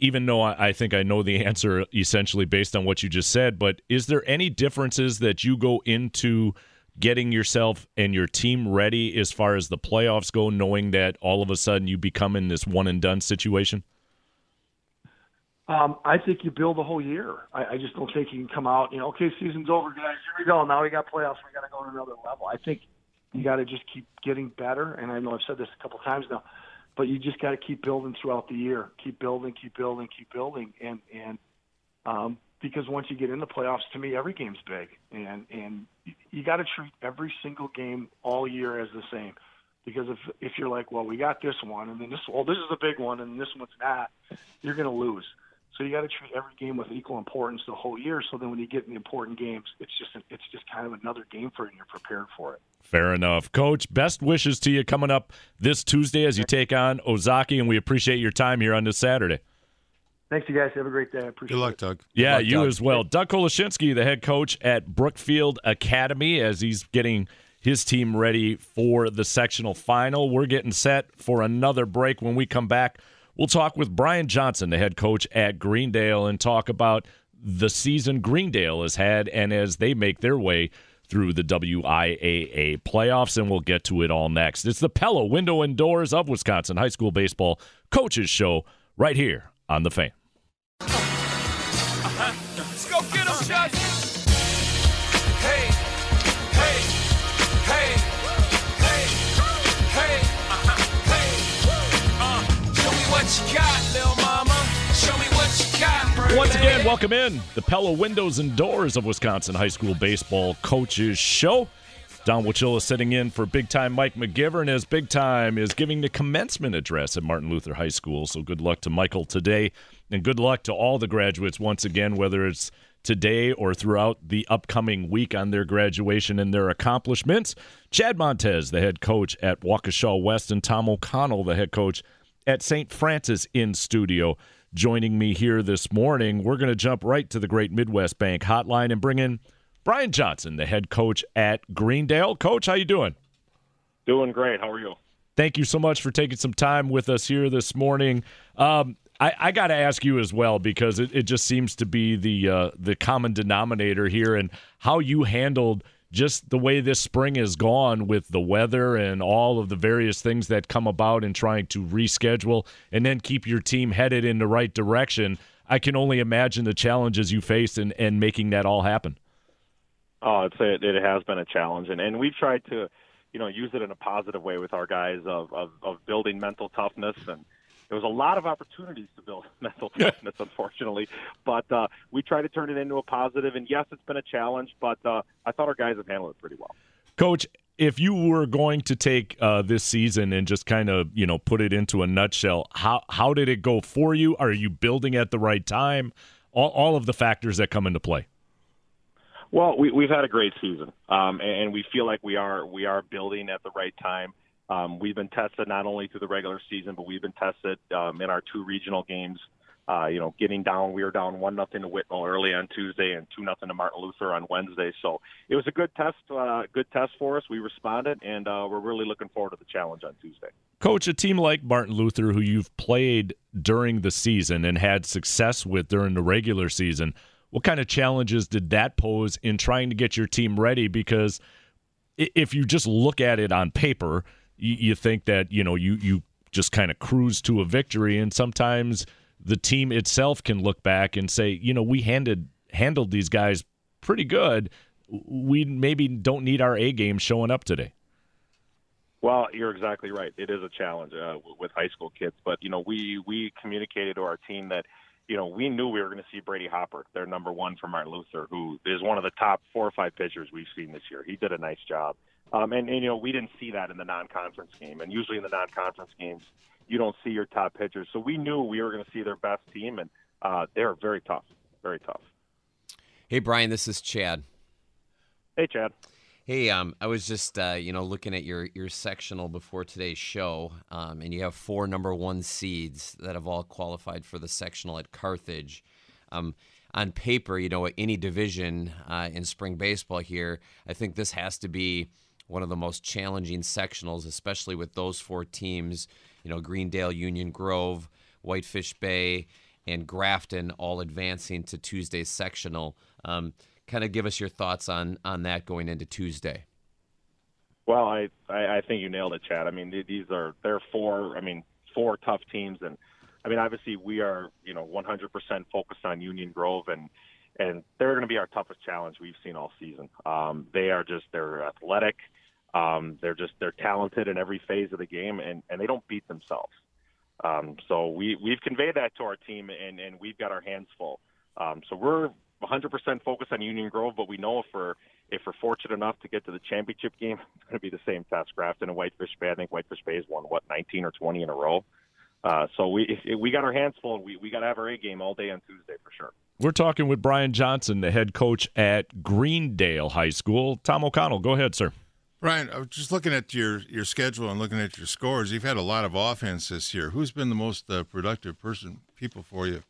Even though I think I know the answer essentially based on what you just said, but is there any differences that you go into getting yourself and your team ready as far as the playoffs go, knowing that all of a sudden you become in this one and done situation? Um, I think you build the whole year. I, I just don't think you can come out, you know, okay, season's over, guys. Here we go. Now we got playoffs. We got to go to another level. I think you got to just keep getting better. And I know I've said this a couple times now, but you just got to keep building throughout the year. Keep building, keep building, keep building, and and um, because once you get in the playoffs, to me, every game's big, and and you got to treat every single game all year as the same. Because if if you're like, well, we got this one, and then this, well, this is a big one, and this one's not, you're going to lose. So you got to treat every game with equal importance the whole year. So then when you get in the important games, it's just it's just kind of another game for you, and you're prepared for it. Fair enough, Coach. Best wishes to you coming up this Tuesday as you take on Ozaukee, and we appreciate your time here on this Saturday. Thanks, you guys. Have a great day. I appreciate it. Good luck, it. Doug. Yeah, luck, you Doug. as well. Doug Koloshinsky, the head coach at Brookfield Academy, as he's getting his team ready for the sectional final. We're getting set for another break. When we come back, we'll talk with Brian Johnson, the head coach at Greendale, and talk about the season Greendale has had and as they make their way through the WIAA playoffs, and we'll get to it all next. It's the Pella Window and Doors of Wisconsin High School Baseball Coaches Show right here on The Fan. Let's go get hey, Once again, welcome in the Pella Windows and Doors of Wisconsin High School Baseball Coaches Show. Don Wachilla sitting in for big time Mike McGivern as big time is giving the commencement address at Martin Luther High School. So good luck to Michael today, and good luck to all the graduates once again, whether it's today or throughout the upcoming week on their graduation and their accomplishments. Chad Montez, the head coach at Waukesha West, and Tom O'Connell, the head coach at St. Francis in studio. Joining me here this morning, we're going to jump right to the Great Midwest Bank hotline and bring in Brian Johnson, the head coach at Greendale. Coach, how you doing? Doing great. How are you? Thank you so much for taking some time with us here this morning. Um, I, I got to ask you as well because it, it just seems to be the uh, the common denominator here, and how you handled just the way this spring has gone with the weather and all of the various things that come about in trying to reschedule and then keep your team headed in the right direction. I can only imagine the challenges you faced in, in making that all happen. Oh, it's a, it has been a challenge, and and we've tried to, you know, use it in a positive way with our guys of of, of building mental toughness and. There was a lot of opportunities to build mental toughness, unfortunately, but uh, we try to turn it into a positive. And yes, it's been a challenge, but uh, I thought our guys have handled it pretty well. Coach, if you were going to take uh, this season and just kind of you know put it into a nutshell, how how did it go for you? Are you building at the right time? All, all of the factors that come into play. Well, we, we've had a great season, um, and we feel like we are we are building at the right time. Um, we've been tested not only through the regular season, but we've been tested um, in our two regional games. Uh, you know, getting down, we were down one nothing to Whitnall early on Tuesday and two nothing to Martin Luther on Wednesday. So it was a good test, uh, good test for us. We responded, and uh, we're really looking forward to the challenge on Tuesday. Coach, a team like Martin Luther, who you've played during the season and had success with during the regular season, what kind of challenges did that pose in trying to get your team ready? Because if you just look at it on paper, you, you think that you know you you just kind of cruise to a victory, and sometimes the team itself can look back and say, you know, we handed handled these guys pretty good. We maybe don't need our A game showing up today. Well, you're exactly right. It is a challenge uh, with high school kids, but you know, we we communicated to our team that you know, we knew we were going to see Brady Hopper, their number one from Martin Luther, who is one of the top four or five pitchers we've seen this year. He did a nice job. Um, and, and, you know, we didn't see that in the non-conference game. And usually in the non-conference games, you don't see your top pitchers. So we knew we were going to see their best team, and uh, they're very tough, very tough. Hey, Brian, this is Chad. Hey, Chad. Hey, um, I was just uh, you know looking at your your sectional before today's show, um, and you have four number one seeds that have all qualified for the sectional at Carthage. Um, on paper, you know, any division uh, in spring baseball here, I think this has to be one of the most challenging sectionals, especially with those four teams. You know, Greendale, Union Grove, Whitefish Bay, and Grafton all advancing to Tuesday's sectional. Um, kind of give us your thoughts on on that going into Tuesday. Well, I I, I think you nailed it, Chad. I mean, these are they're four. I mean, four tough teams, and I mean, obviously we are you know 100% focused on Union Grove, and and they're going to be our toughest challenge we've seen all season. Um, they are just they're athletic. Um, they're just they're talented in every phase of the game, and and they don't beat themselves. Um, so we we've conveyed that to our team, and and we've got our hands full. Um, so we're 100% focused on Union Grove, but we know if we're if we're fortunate enough to get to the championship game, it's going to be the same test. Grafton and a Whitefish Bay. I think Whitefish Bay has won what 19 or 20 in a row. Uh, so we if, we got our hands full. We we got to have our A game all day on Tuesday for sure. We're talking with Brian Johnson, the head coach at Greendale High School. Tom O'Connell, go ahead, sir. Brian, I was just looking at your, your schedule and looking at your scores. You've had a lot of offense this year. Who's been the most uh, productive person, people for you?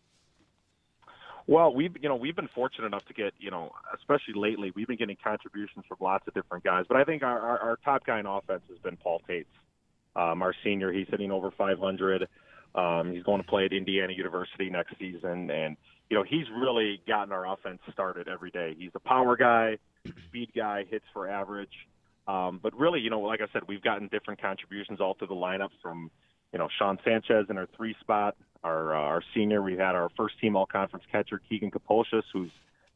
Well, we've you know we've been fortunate enough to get you know especially lately we've been getting contributions from lots of different guys. But I think our our, our top guy in offense has been Paul Tates, um, our senior. He's hitting over 500. Um, he's going to play at Indiana University next season, and you know he's really gotten our offense started every day. He's a power guy, speed guy, hits for average. Um, but really, you know, like I said, we've gotten different contributions all through the lineup from you know Sean Sanchez in our three spot, our uh, our senior. We had our first team all conference catcher Keegan Kapolshis, who's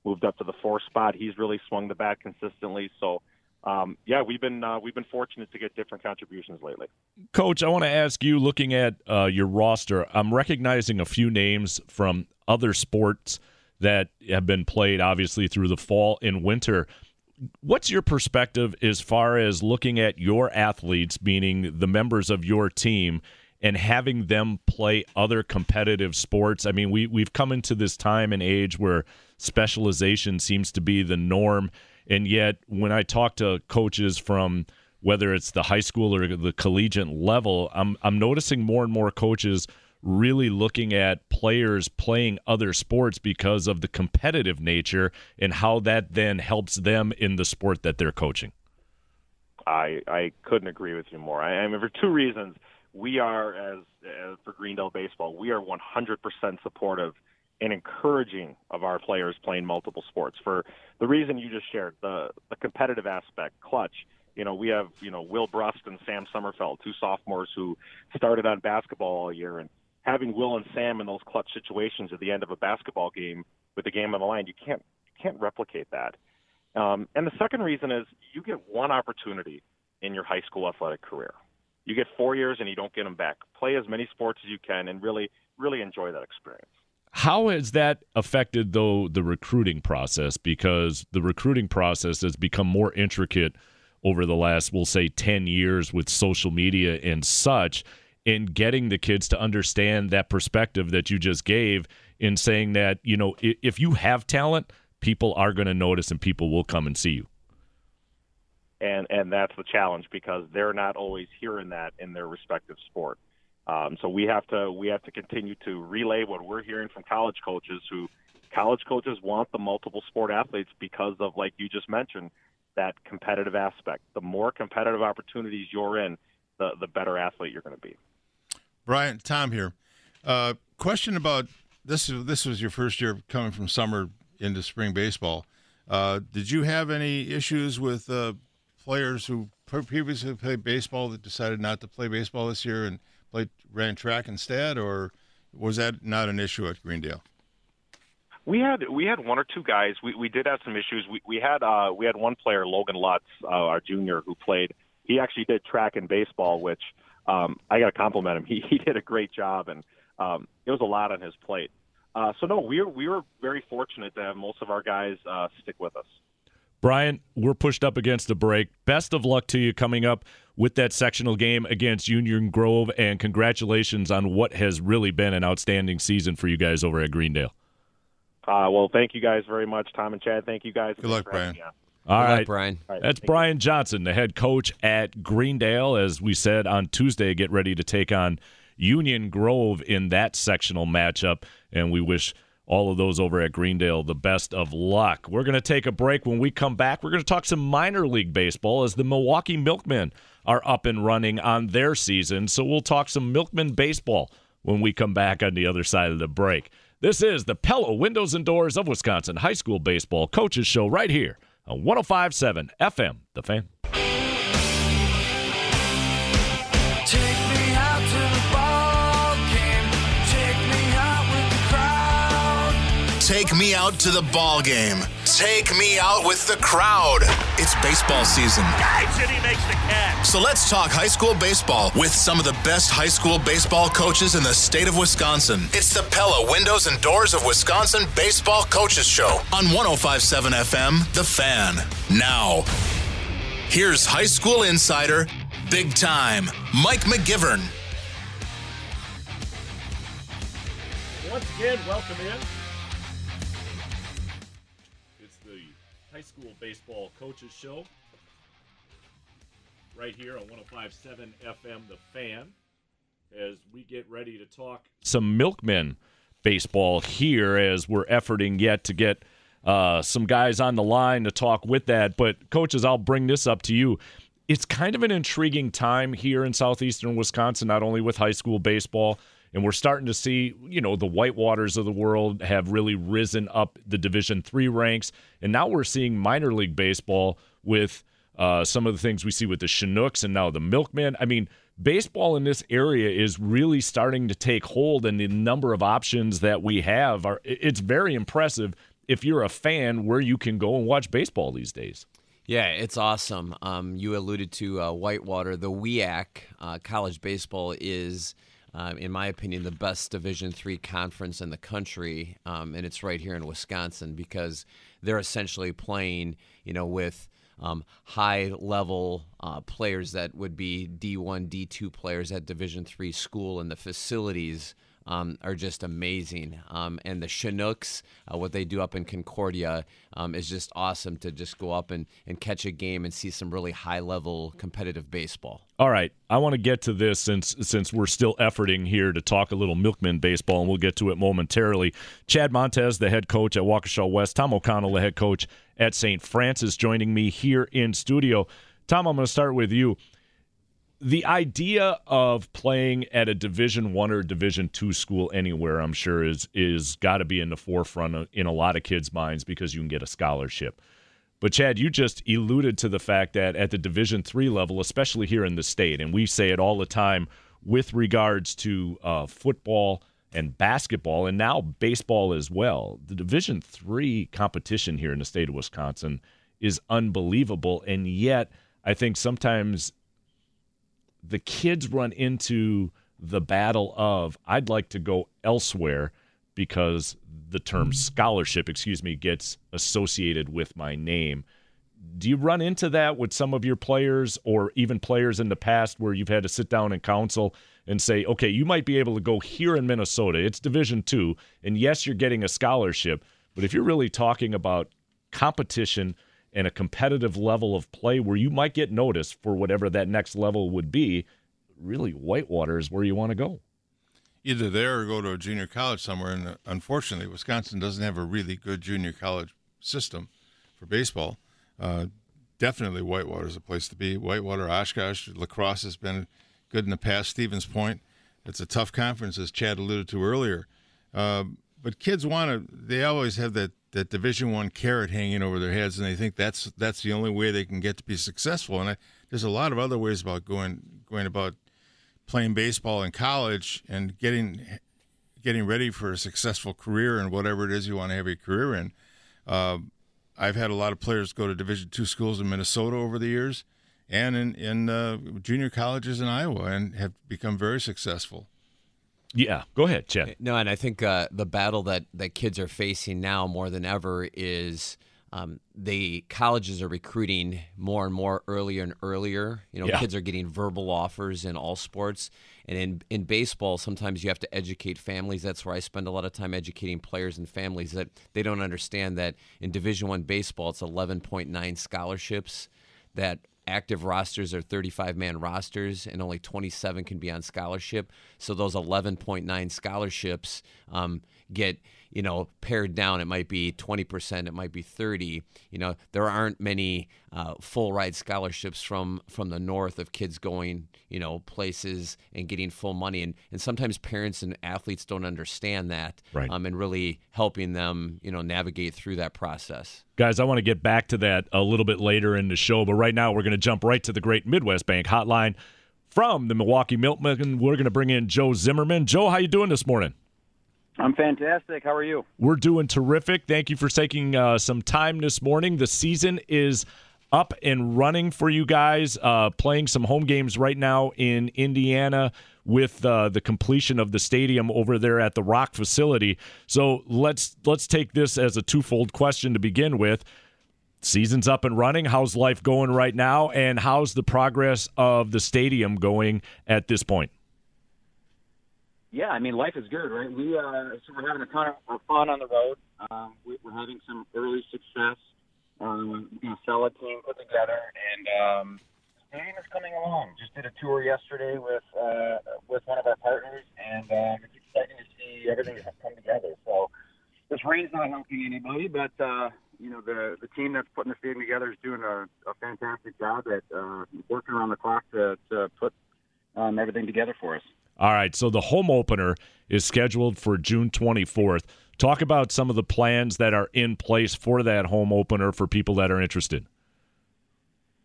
moved up to the four spot. He's really swung the bat consistently. So. Um, yeah, we've been uh, we've been fortunate to get different contributions lately. Coach, I want to ask you, looking at uh, your roster, I'm recognizing a few names from other sports that have been played, obviously through the fall and winter. What's your perspective as far as looking at your athletes, meaning the members of your team, and having them play other competitive sports. I mean, we we've come into this time and age where specialization seems to be the norm, and yet when I talk to coaches from whether it's the high school or the collegiate level, I'm I'm noticing more and more coaches really looking at players playing other sports because of the competitive nature and how that then helps them in the sport that they're coaching. I I couldn't agree with you more. I, I mean, for two reasons we are as, as for Greendale baseball, we are 100% supportive and encouraging of our players playing multiple sports for the reason you just shared, the the competitive aspect, clutch. You know, we have you know Will Brust and Sam Sommerfeld, two sophomores who started on basketball all year, and having Will and Sam in those clutch situations at the end of a basketball game with the game on the line, you can't you can't replicate that. Um, and the second reason is you get one opportunity in your high school athletic career you get four years and you don't get them back. Play as many sports as you can and really, really enjoy that experience. How has that affected though the recruiting process? Because the recruiting process has become more intricate over the last, we'll say, ten years with social media and such, in getting the kids to understand that perspective that you just gave in saying that you know if you have talent, people are going to notice and people will come and see you and and that's the challenge because they're not always hearing that in their respective sport. Um, so we have to we have to continue to relay what we're hearing from college coaches who college coaches want the multiple sport athletes because of like you just mentioned that competitive aspect. The more competitive opportunities you're in, the the better athlete you're going to be. Brian, Tom here. Uh, question about this. This was your first year coming from summer into spring baseball. Uh, did you have any issues with uh, players who previously played baseball that decided not to play baseball this year and played ran track instead, or was that not an issue at Greendale? We had we had one or two guys. We we did have some issues. We we had uh we had one player, Logan Lutz, uh, our junior, who played. He actually did track and baseball, which um, I got to compliment him. He he did a great job, and um, it was a lot on his plate. Uh, so no, we were we were very fortunate to have most of our guys uh, stick with us. Brian, we're pushed up against the break. Best of luck to you coming up with that sectional game against Union Grove, and congratulations on what has really been an outstanding season for you guys over at Greendale. Uh, well, thank you guys very much, Tom and Chad. Thank you guys. Good luck, Brian. All Good luck, right, Brian. All right, That's. Brian Johnson, the head coach at Greendale. As we said on Tuesday, get ready to take on Union Grove in that sectional matchup, and we wish all of those over at Greendale the best of luck. We're going to take a break. When we come back, we're going to talk some minor league baseball as the Milwaukee Milkmen are up and running on their season. So we'll talk some Milkmen baseball when we come back on the other side of the break. This is the Pella Windows and Doors of Wisconsin High School Baseball Coaches Show right here on 1057 FM, The Fan. Take me out to the ball game. Take me out with the crowd. It's baseball season. Dives and he makes the catch. So let's talk high school baseball with some of the best high school baseball coaches in the state of Wisconsin. It's the Pella Windows and Doors of Wisconsin Baseball Coaches Show on 1057 FM, The Fan. Now, here's high school insider, big time, Mike McGivern. Once again, welcome in. Baseball coaches show. Right here on 1057 FM The Fan. As we get ready to talk some milkmen baseball here as we're efforting yet to get uh, some guys on the line to talk with that. But coaches, I'll bring this up to you. It's kind of an intriguing time here in southeastern Wisconsin, not only with high school baseball, and we're starting to see, you know, the Whitewaters of the world have really risen up the Division three ranks, and now we're seeing minor league baseball with uh, some of the things we see with the Chinooks and now the Milkmen I mean, baseball in this area is really starting to take hold, and the number of options that we have are it's very impressive. If you're a fan, where you can go and watch baseball these days. Yeah, it's awesome. Um, you alluded to uh, Whitewater. The WIAC uh, college baseball is, um, in my opinion, the best Division three conference in the country, um, and it's right here in Wisconsin because they're essentially playing, you know, with um, high level uh, players that would be D1, D2 players at Division three school, and the facilities um, are just amazing. Um, and the Chinooks, uh, what they do up in Concordia, um, is just awesome to just go up and, and catch a game and see some really high level competitive baseball. All right, I want to get to this since since we're still efforting here to talk a little Milkman baseball, and we'll get to it momentarily. Chad Montez, the head coach at Waukesha West, Tom O'Connell, the head coach at St. Francis, joining me here in studio. Tom, I'm going to start with you. The idea of playing at a Division One or Division Two school anywhere, I'm sure, is is got to be in the forefront in a lot of kids' minds because you can get a scholarship. But Chad, you just alluded to the fact that at the Division three level, especially here in the state, and we say it all the time with regards to uh, football and basketball, and now baseball as well. The Division three competition here in the state of Wisconsin is unbelievable, and yet I think sometimes the kids run into the battle of I'd like to go elsewhere because the term mm-hmm. scholarship, excuse me, gets associated with my name. Do you run into that with some of your players or even players in the past where you've had to sit down and counsel and say, okay, you might be able to go here in Minnesota. It's Division two, and yes, you're getting a scholarship, but if you're really talking about competition and a competitive level of play where you might get noticed for whatever that next level would be, really Whitewater is where you want to go. Either there or go to a junior college somewhere. And uh, unfortunately, Wisconsin doesn't have a really good junior college system for baseball. Uh, definitely, Whitewater is a place to be. Whitewater, Oshkosh, La Crosse has been good in the past. Stevens Point, it's a tough conference, as Chad alluded to earlier. Uh, but kids want to. They always have that that Division One carrot hanging over their heads, and they think that's that's the only way they can get to be successful. And I, there's a lot of other ways about going going about playing baseball in college and getting getting ready for a successful career and whatever it is you want to have your career in. Uh, I've had a lot of players go to Division two schools in Minnesota over the years, and in in uh, junior colleges in Iowa, and have become very successful. Yeah, go ahead, Chad. No, and I think uh, the battle that, that kids are facing now more than ever is um, the colleges are recruiting more and more earlier and earlier. You know, Yeah. kids are getting verbal offers in all sports. And in, in baseball, sometimes you have to educate families. That's where I spend a lot of time educating players and families that they don't understand that in Division One baseball, it's 11.9 scholarships that active rosters are 35 man rosters and only 27 can be on scholarship. So those 11.9 scholarships um, get you know pared down it might be 20% it might be 30 you know there aren't many uh, full ride scholarships from from the north of kids going you know places and getting full money and, and sometimes parents and athletes don't understand that Right. um, and really helping them you know navigate through that process Guys, I want to get back to that a little bit later in the show, but right now we're going to jump right to the Great Midwest Bank hotline from the Milwaukee Milkmen. We're going to bring in Joe Zimmerman. Joe, how you doing this morning? I'm fantastic. How are you? We're doing terrific. Thank you for taking uh, some time this morning. The season is up and running for you guys, uh, playing some home games right now in Indiana with uh, the completion of the stadium over there at the Rock facility. So let's let's take this as a twofold question to begin with. Season's up and running. How's life going right now, and how's the progress of the stadium going at this point? Yeah, I mean, life is good, right? We uh, so we're having a ton of fun on the road. Um, we, we're having some early success. Um, you know, sell a team put together, and um, the stadium is coming along. Just did a tour yesterday with uh, with one of our partners, and um, it's exciting to see everything come together. So this rain's not helping anybody, but uh, you know the the team that's putting the stadium together is doing a, a fantastic job at uh, working around the clock to, to put um, everything together for us. All right, so the home opener is scheduled for June 24th. Talk about some of the plans that are in place for that home opener for people that are interested.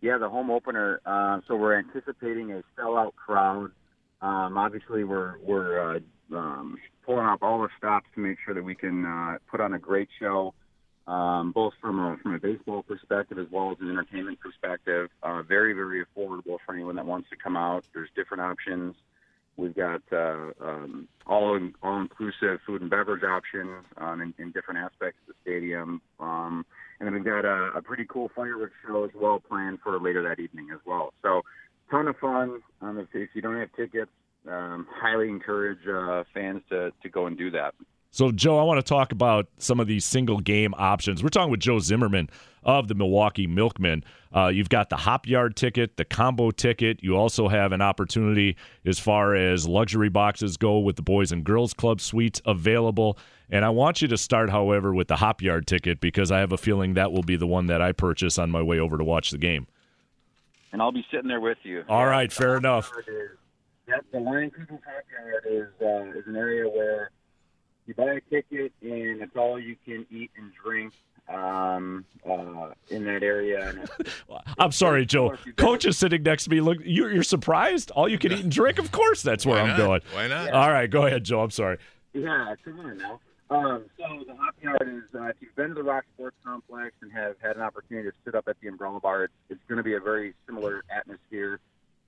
Yeah, the home opener. Uh, so we're anticipating a sellout crowd. Um, obviously, we're we're uh, um, pulling up all the stops to make sure that we can uh, put on a great show, um, both from a from a baseball perspective as well as an entertainment perspective. Uh, very very affordable for anyone that wants to come out. There's different options. We've got uh, um, all in, all inclusive food and beverage options um, in, in different aspects of the stadium. Um, and then we've got a, a pretty cool fireworks show as well planned for later that evening as well. So, ton of fun. Um, if, if you don't have tickets, um, highly encourage uh, fans to, to go and do that. So, Joe, I want to talk about some of these single game options. We're talking with Joe Zimmerman of the Milwaukee Milkmen. Uh, you've got the Hop Yard ticket, the combo ticket. You also have an opportunity as far as luxury boxes go with the Boys and Girls Club suites available. And I want you to start, however, with the Hop Yard ticket because I have a feeling that will be the one that I purchase on my way over to watch the game. And I'll be sitting there with you. All right, fair enough. Yep, the Leinenkugel's Hop Yard is uh, is an area where you buy a ticket and it's all you can eat and drink um, uh, in that area. And it's, I'm sorry, Joe. Coach is sitting next to me. Look, you're, you're surprised? All you can eat and drink? Of course, that's where Why I'm not? going. Why not? All right, go ahead, Joe. I'm sorry. Yeah, come on now. Um, so the Hop Yard is, uh, if you've been to the Rock Sports Complex and have had an opportunity to sit up at the Umbrella Bar, it's, it's going to be a very similar atmosphere.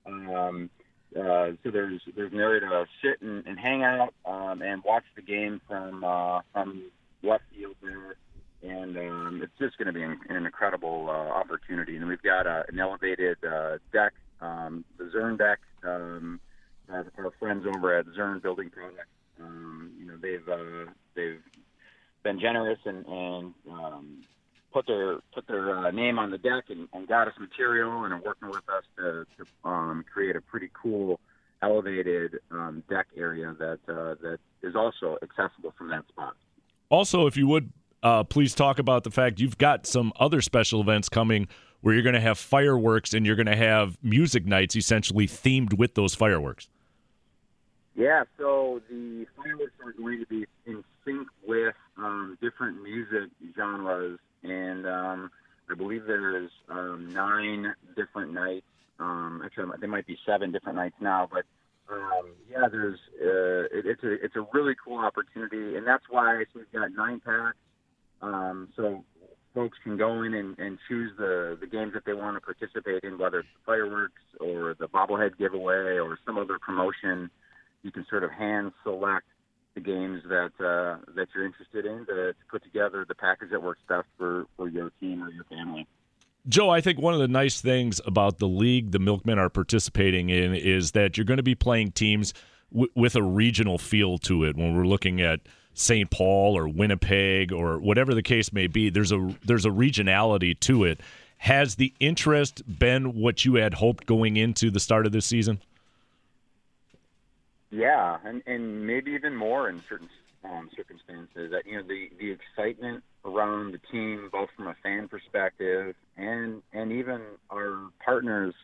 Um, uh, so there's there's an area to sit and, and hang out um, and watch the game from uh, from left field there, and um, it's just going to be an, an incredible uh, opportunity. And we've got uh, an elevated uh, deck, um, the Zern deck. Um, our, our friends over at Zern Building Products um, you know, they've uh, they've been generous and, and um, put their put their uh, name on the deck and, and got us material and are working with us to, to um, create a pretty cool elevated um, deck area that uh, that is also accessible from that spot. Also, if you would, uh, please talk about the fact you've got some other special events coming where you're going to have fireworks and you're going to have music nights essentially themed with those fireworks. Yeah, so the fireworks are going to be in sync with um, different music genres, and um, I believe there's um, nine different nights. Um, actually, there might be seven different nights now, but um, yeah, there's uh, it, it's a it's a really cool opportunity, and that's why so we've got nine packs. Um, so folks can go in and, and choose the the games that they want to participate in, whether it's fireworks or the bobblehead giveaway or some other promotion you can sort of hand select the games that uh, that you're interested in to, to put together the package that works best for, for your team or your family. Joe, I think one of the nice things about the league the Milkmen are participating in is that you're going to be playing teams w- with a regional feel to it. When we're looking at St. Paul or Winnipeg or whatever the case may be, there's a there's a regionality to it. Has the interest been what you had hoped going into the start of this season? Yeah, and and maybe even more in certain um, circumstances. That you know the the excitement around the team, both from a fan perspective and and even our partners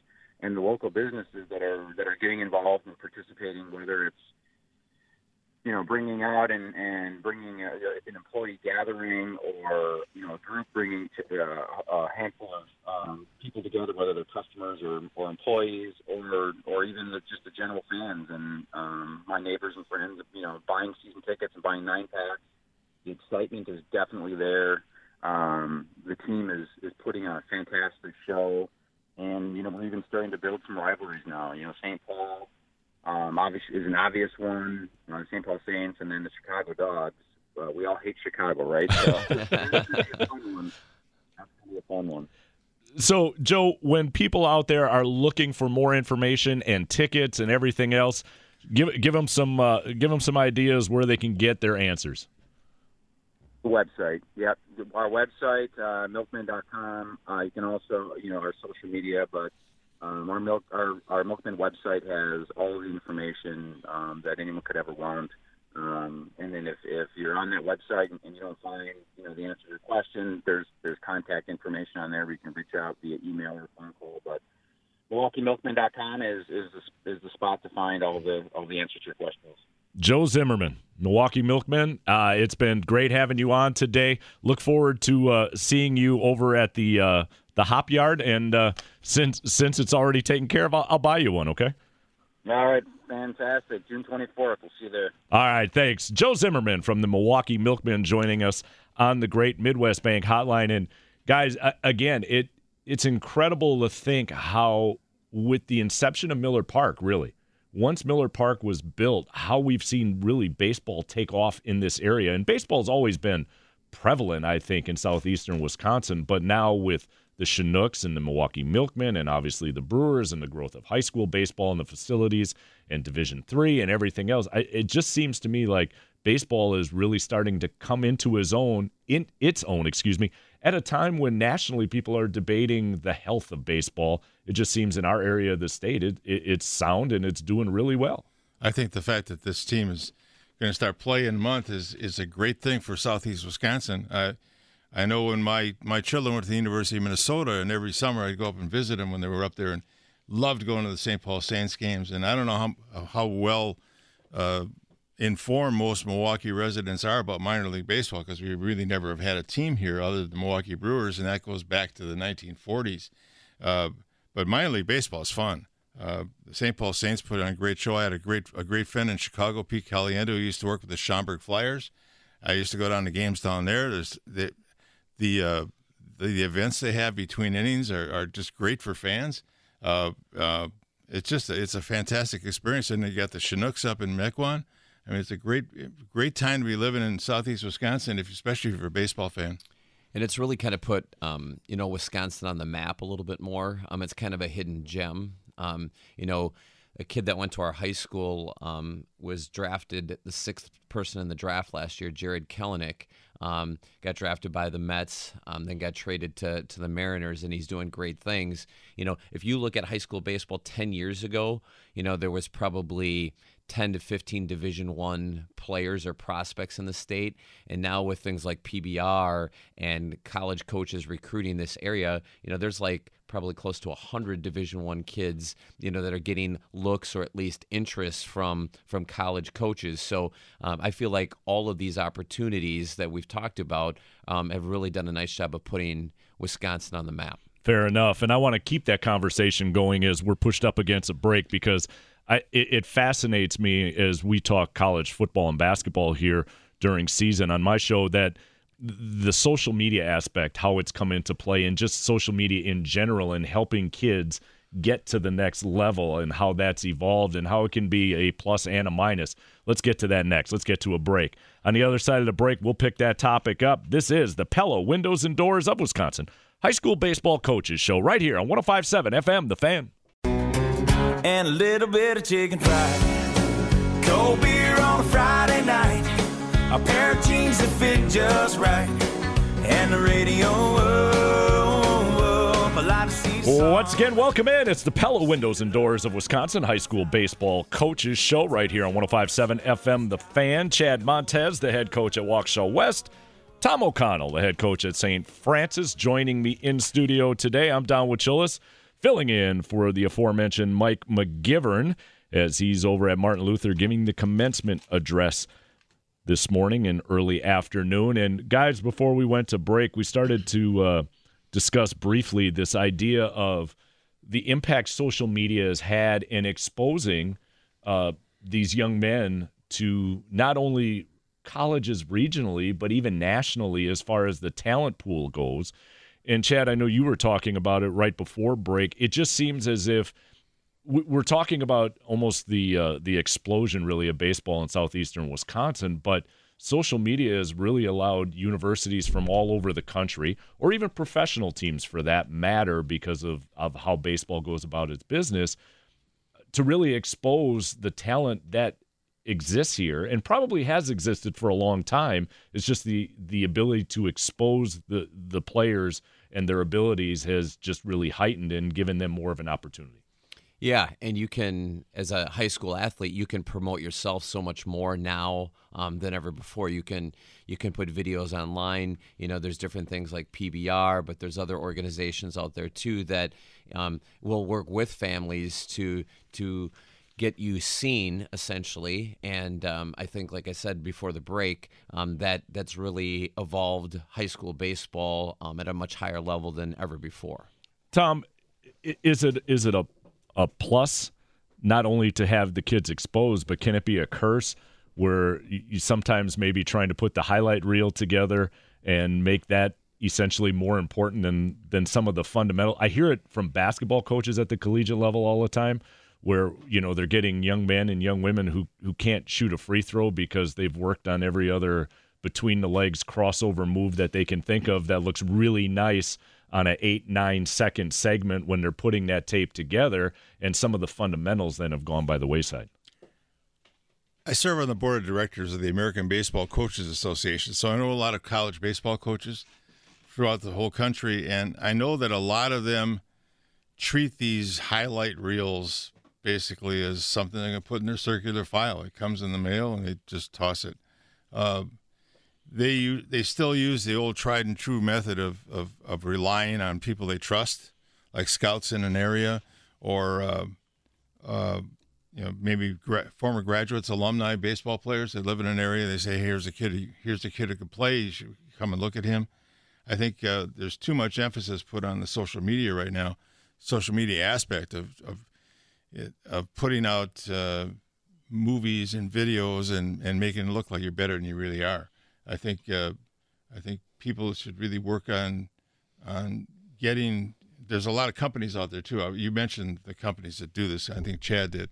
and the local businesses that are that are getting involved and participating, whether it's you know, bringing out and, and bringing a, an employee gathering or, you know, a group bringing to, uh, a handful of um, people together, whether they're customers or, or employees or, or even the, just the general fans and um, my neighbors and friends, you know, buying season tickets and buying nine packs. The excitement is definitely there. Um, the team is, is putting on a fantastic show. And, you know, we're even starting to build some rivalries now. You know, St. Paul, um, obviously is an obvious one. Uh, St. Paul Saints, and then the Chicago Dogs. Uh, we all hate Chicago, right? So that's be a fun one. That's gonna be a fun one. So, Joe, when people out there are looking for more information and tickets and everything else, give give them some uh, give them some ideas where they can get their answers. The website, yep, our website, uh, milkman.com. Uh, you can also, you know, our social media, but um, our milk, our, our Milkman website has all the information um, that anyone could ever want. Um, and then if, if you're on that website and, and you don't find you know the answer to your question, there's there's contact information on there. We can reach out via email or phone call. But MilwaukeeMilkmen.com is is the, is the spot to find all the all the answers to your questions. Joe Zimmerman, Milwaukee Milkmen. Uh, it's been great having you on today. Look forward to uh, seeing you over at the uh, the Hop Yard, and uh, since since it's already taken care of, I'll, I'll buy you one. Okay. All right, fantastic. June 24th. We'll see you there. All right, thanks. Joe Zimmerman from the Milwaukee Milkmen joining us on the Great Midwest Bank Hotline. And guys, again, it it's incredible to think how, with the inception of Miller Park, really, once Miller Park was built, how we've seen really baseball take off in this area. And baseball's always been prevalent, I think, in southeastern Wisconsin, but now with the Chinooks and the Milwaukee Milkmen, and obviously the Brewers and the growth of high school baseball and the facilities and Division Three and everything else. I, it just seems to me like baseball is really starting to come into its own, in its own, excuse me, at a time when nationally people are debating the health of baseball. It just seems in our area of the state, it, it, it's sound and it's doing really well. I think the fact that this team is going to start playing month is is a great thing for Southeast Wisconsin. Uh, I know when my, my children went to the University of Minnesota, and every summer I'd go up and visit them when they were up there, and loved going to the St. Paul Saints games. And I don't know how how well uh, informed most Milwaukee residents are about minor league baseball because we really never have had a team here other than the Milwaukee Brewers, and that goes back to the 1940s. Uh, but minor league baseball is fun. Uh, the St. Paul Saints put on a great show. I had a great a great friend in Chicago, Pete Caliendo, who used to work with the Schaumburg Flyers. I used to go down to games down there. There's the, the uh, the, the, events they have between innings are, are just great for fans. Uh, uh, it's just a, it's a fantastic experience, and you got the Chinooks up in Mequon. I mean, it's a great great time to be living in Southeast Wisconsin, if especially if you're a baseball fan. And it's really kind of put um, you know Wisconsin on the map a little bit more. Um, it's kind of a hidden gem. Um, you know a kid that went to our high school um, was drafted the sixth person in the draft last year, Jarred Kelenic. Um, got drafted by the Mets, um, then got traded to, to the Mariners, and he's doing great things. You know, if you look at high school baseball 10 years ago, you know, there was probably 10 to 15 division 1 players or prospects in the state and now with things like PBR and college coaches recruiting this area you know there's like probably close to 100 division 1 kids you know that are getting looks or at least interest from from college coaches so um, I feel like all of these opportunities that we've talked about um, have really done a nice job of putting Wisconsin on the map Fair enough. And I want to keep that conversation going as we're pushed up against a break because I, it, it fascinates me as we talk college football and basketball here during season on my show that the social media aspect, how it's come into play, and just social media in general, and helping kids get to the next level and how that's evolved and how it can be a plus and a minus. Let's get to that next. Let's get to a break. On the other side of the break, we'll pick that topic up. This is the Pella Windows and Doors of Wisconsin High School Baseball Coaches Show right here on 1057 FM, The Fan. And a little bit of chicken fried. Cold beer on a Friday night. A pair of jeans that fit just right. And the radio. Once again, welcome in. It's the Pella Windows and Doors of Wisconsin High School Baseball Coaches Show right here on 1057 FM The Fan. Chad Montez, the head coach at Waukesha West. Tom O'Connell, the head coach at St. Francis, joining me in studio today. I'm Don Wachillis, filling in for the aforementioned Mike McGivern as he's over at Martin Luther giving the commencement address this morning and early afternoon. And guys, before we went to break, we started to uh, discuss briefly this idea of the impact social media has had in exposing uh, these young men to not only colleges regionally, but even nationally as far as the talent pool goes. And Chad, I know you were talking about it right before break. It just seems as if we're talking about almost the uh, the explosion really of baseball in southeastern Wisconsin, but social media has really allowed universities from all over the country, or even professional teams for that matter, because of, of how baseball goes about its business, to really expose the talent that exists here and probably has existed for a long time. It's just the the ability to expose the the players and their abilities has just really heightened and given them more of an opportunity. Yeah, and you can, as a high school athlete, you can promote yourself so much more now um, than ever before. You can you can put videos online. You know, there's different things like PBR, but there's other organizations out there too that um, will work with families to to get you seen essentially and um, i think like i said before the break um, that that's really evolved high school baseball um, at a much higher level than ever before tom is it is it a, a plus not only to have the kids exposed but can it be a curse where you sometimes maybe trying to put the highlight reel together and make that essentially more important than than some of the fundamental i hear it from basketball coaches at the collegiate level all the time where you know they're getting young men and young women who who can't shoot a free throw because they've worked on every other between the legs crossover move that they can think of that looks really nice on an eight nine second segment when they're putting that tape together and some of the fundamentals then have gone by the wayside I serve on the board of directors of the American Baseball Coaches Association, so I know a lot of college baseball coaches throughout the whole country, and I know that a lot of them treat these highlight reels basically as something they're going to put in their circular file. It comes in the mail and they just toss it. Uh, they they still use the old tried and true method of, of, of relying on people they trust, like scouts in an area, or uh, uh, you know maybe gra- former graduates, alumni, baseball players. They live in an area. They say, hey, "Here's a kid. Here's a kid who can play. You should come and look at him." I think uh, there's too much emphasis put on the social media right now, social media aspect of, of of putting out uh, movies and videos and, and making it look like you're better than you really are. I think uh, I think people should really work on on getting. There's a lot of companies out there too. Uh, you mentioned the companies that do this. I think Chad did.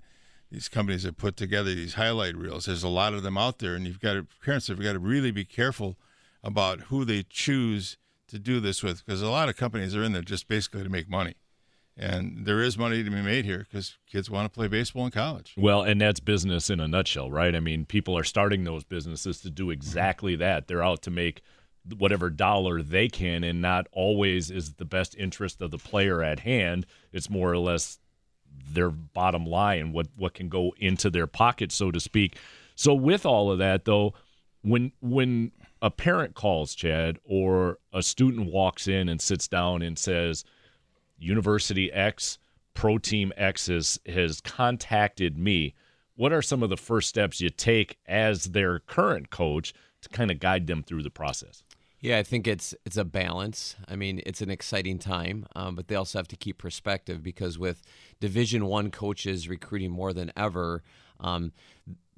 These companies that put together these highlight reels. There's a lot of them out there, and you've got to parents have got to really be careful about who they choose to do this with, because a lot of companies are in there just basically to make money and there is money to be made here because kids want to play baseball in college. Well, and that's business in a nutshell, right? I mean, people are starting those businesses to do exactly that. They're out to make whatever dollar they can, and not always is the best interest of the player at hand. It's more or less their bottom line, what what can go into their pocket, so to speak. So, with all of that, though, when when a parent calls Chad or a student walks in and sits down and says University X, Pro Team X has, has contacted me. What are some of the first steps you take as their current coach to kind of guide them through the process? Yeah, I think it's it's a balance. I mean, it's an exciting time, um, but they also have to keep perspective because with Division One coaches recruiting more than ever, um,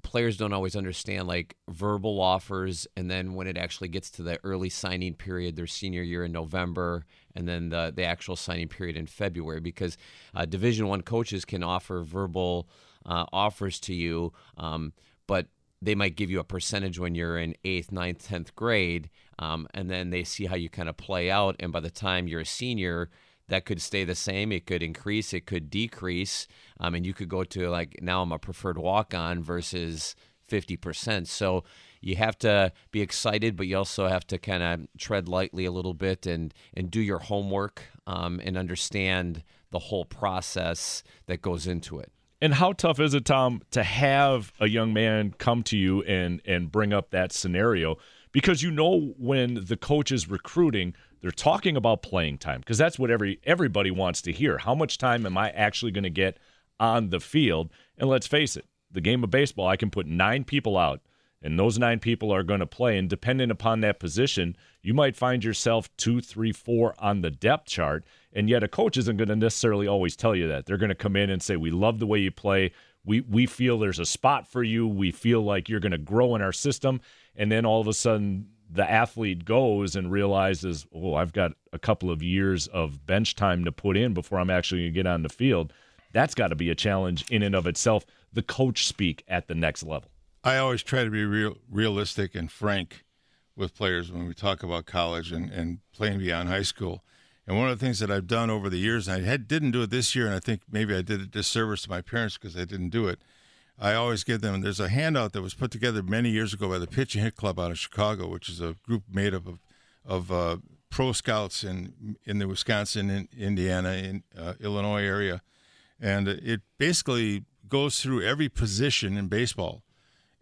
players don't always understand like verbal offers, and then when it actually gets to the early signing period, their senior year in November, and then the the actual signing period in February, because uh, Division One coaches can offer verbal uh, offers to you, um, but they might give you a percentage when you're in eighth, ninth, tenth grade, um, and then they see how you kind of play out, and by the time you're a senior that could stay the same. It could increase. It could decrease. Um, and you could go to like now I'm a preferred walk on versus 50%. So you have to be excited, but you also have to kind of tread lightly a little bit and, and do your homework um, and understand the whole process that goes into it. And how tough is it, Tom, to have a young man come to you and and bring up that scenario? Because you know when the coach is recruiting, they're talking about playing time because that's what every everybody wants to hear. How much time am I actually going to get on the field? And let's face it, the game of baseball, I can put nine people out, and those nine people are going to play. And depending upon that position, you might find yourself two, three, four on the depth chart. And yet, a coach isn't going to necessarily always tell you that. They're going to come in and say, "We love the way you play. We we feel there's a spot for you. We feel like you're going to grow in our system." And then all of a sudden, the athlete goes and realizes, "Oh, I've got a couple of years of bench time to put in before I'm actually going to get on the field." That's got to be a challenge in and of itself. The coach speak at the next level. I always try to be real, realistic and frank with players when we talk about college and, and playing beyond high school. And one of the things that I've done over the years, and I had, didn't do it this year, and I think maybe I did a disservice to my parents because I didn't do it. I always give them. There's a handout that was put together many years ago by the Pitch and Hit Club out of Chicago, which is a group made up of of uh, pro scouts in in the Wisconsin, in Indiana, in uh, Illinois area, and it basically goes through every position in baseball,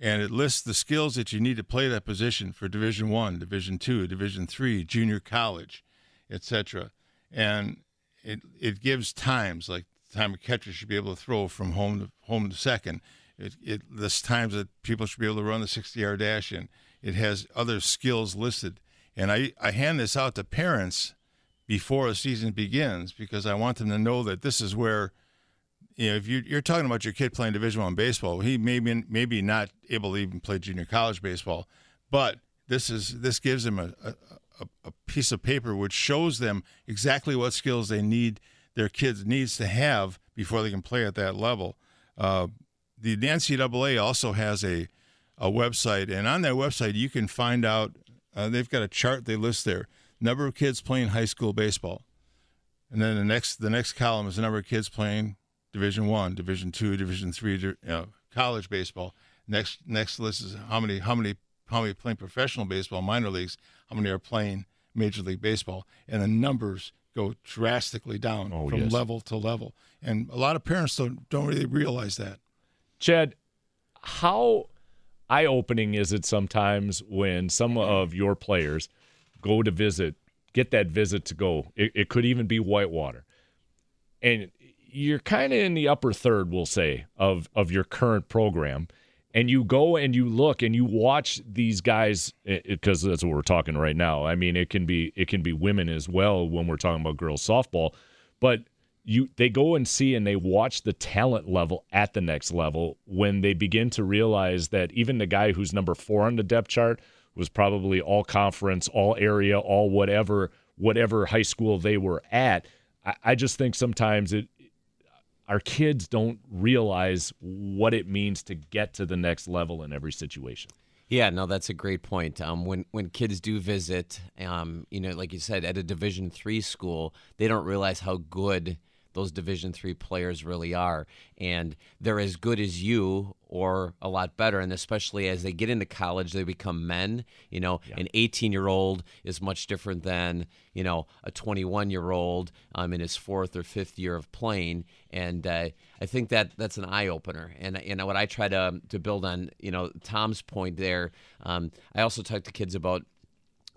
and it lists the skills that you need to play that position for Division One, Division Two, Division Three, junior college, etc. And it it gives times like the time a catcher should be able to throw from home to home to second. It, it lists times that people should be able to run the 60 yard dash in. It has other skills listed. And I, I hand this out to parents before the season begins because I want them to know that this is where, you know, if you, you're talking about your kid playing Division One baseball, he may be maybe not able to even play junior college baseball, but this is this gives them a, a, a piece of paper which shows them exactly what skills they need their kids needs to have before they can play at that level. Uh, the NCAA also has a a website, and on that website you can find out. Uh, they've got a chart they list there: number of kids playing high school baseball, and then the next the next column is the number of kids playing Division One, Division Two, Division Three, you uh, know, college baseball. Next next list is how many how many how many playing professional baseball, minor leagues, how many are playing Major League Baseball, and the numbers go drastically down Oh, from yes. level to level. And a lot of parents don't don't really realize that. Chad, how eye opening is it sometimes when some of your players go to visit, get that visit to go? It, it could even be Whitewater. And you're kind of in the upper third, we'll say, of, of your current program. And you go and you look and you watch these guys because that's what we're talking right now. I mean, it can be it can be women as well when we're talking about girls softball, but you they go and see and they watch the talent level at the next level when they begin to realize that even the guy who's number four on the depth chart was probably all conference, all area, all whatever, whatever high school they were at. I, I just think sometimes it our kids don't realize what it means to get to the next level in every situation. Yeah, no, that's a great point. Um, when when kids do visit, um, you know, like you said, at a Division three school, they don't realize how good those Division three players really are, and they're as good as you or a lot better. And especially as they get into college, they become men. You know, an 18 year old is much different than you know a 21 year old um, in his fourth or fifth year of playing. And uh, I think that that's an eye opener. And know what I try to to build on, you know, Tom's point there. Um, I also talk to kids about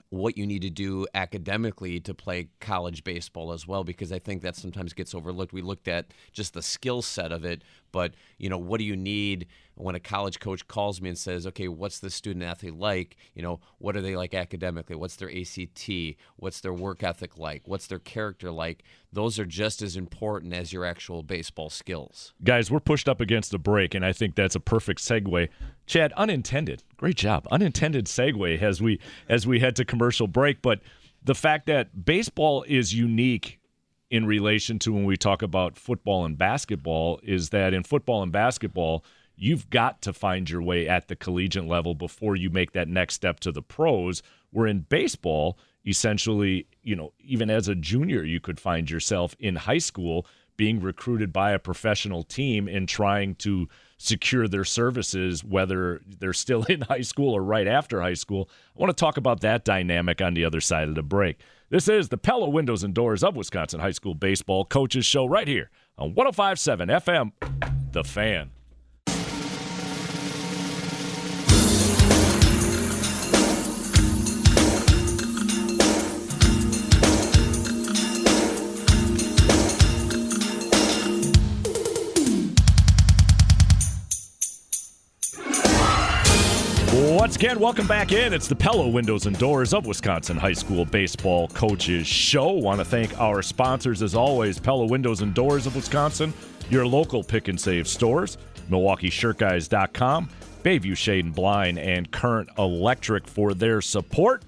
what you need to do academically to play college baseball as well because I think that sometimes gets overlooked. We looked at just the skill set of it, but you know, what do you need when a college coach calls me and says, "Okay, what's the student athlete like? You know, what are they like academically? What's their ACT? What's their work ethic like? What's their character like?" Those are just as important as your actual baseball skills. Guys, we're pushed up against a break, and I think that's a perfect segue. Chad, unintended, great job, unintended segue as we as we head to commercial break. But the fact that baseball is unique in relation to when we talk about football and basketball is that in football and basketball, you've got to find your way at the collegiate level before you make that next step to the pros. Where in baseball, essentially, you know, even as a junior, you could find yourself in high school being recruited by a professional team and trying to secure their services, whether they're still in high school or right after high school. I want to talk about that dynamic on the other side of the break. This is the Pella Windows and Doors of Wisconsin High School Baseball Coaches Show right here on 1057 FM, The Fan. Once again, welcome back in. It's the Pella Windows and Doors of Wisconsin High School Baseball Coaches Show. Want to thank our sponsors as always, Pella Windows and Doors of Wisconsin, your local Pick 'n Save stores, MilwaukeeShirtGuys.com, Bayview Shade and Blind, and Current Electric for their support.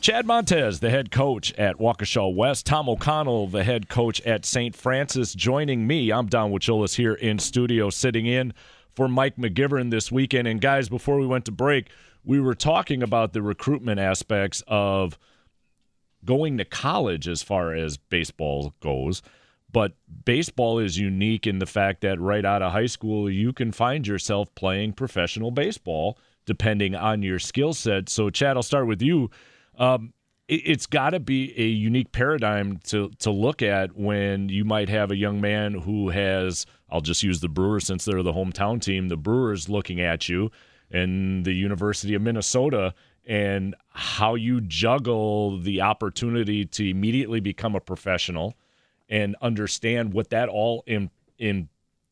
Chad Montez, the head coach at Waukesha West. Tom O'Connell, the head coach at St. Francis, joining me. I'm Don Wachulis here in studio, sitting in for Mike McGivern this weekend. And guys, before we went to break, we were talking about the recruitment aspects of going to college as far as baseball goes. But baseball is unique in the fact that right out of high school, you can find yourself playing professional baseball depending on your skill set. So, Chad, I'll start with you. Um, it, has got to be a unique paradigm to to look at when you might have a young man who has I'll just use the Brewers since they're the hometown team. The Brewers looking at you, and the University of Minnesota, and how you juggle the opportunity to immediately become a professional and understand what that all in in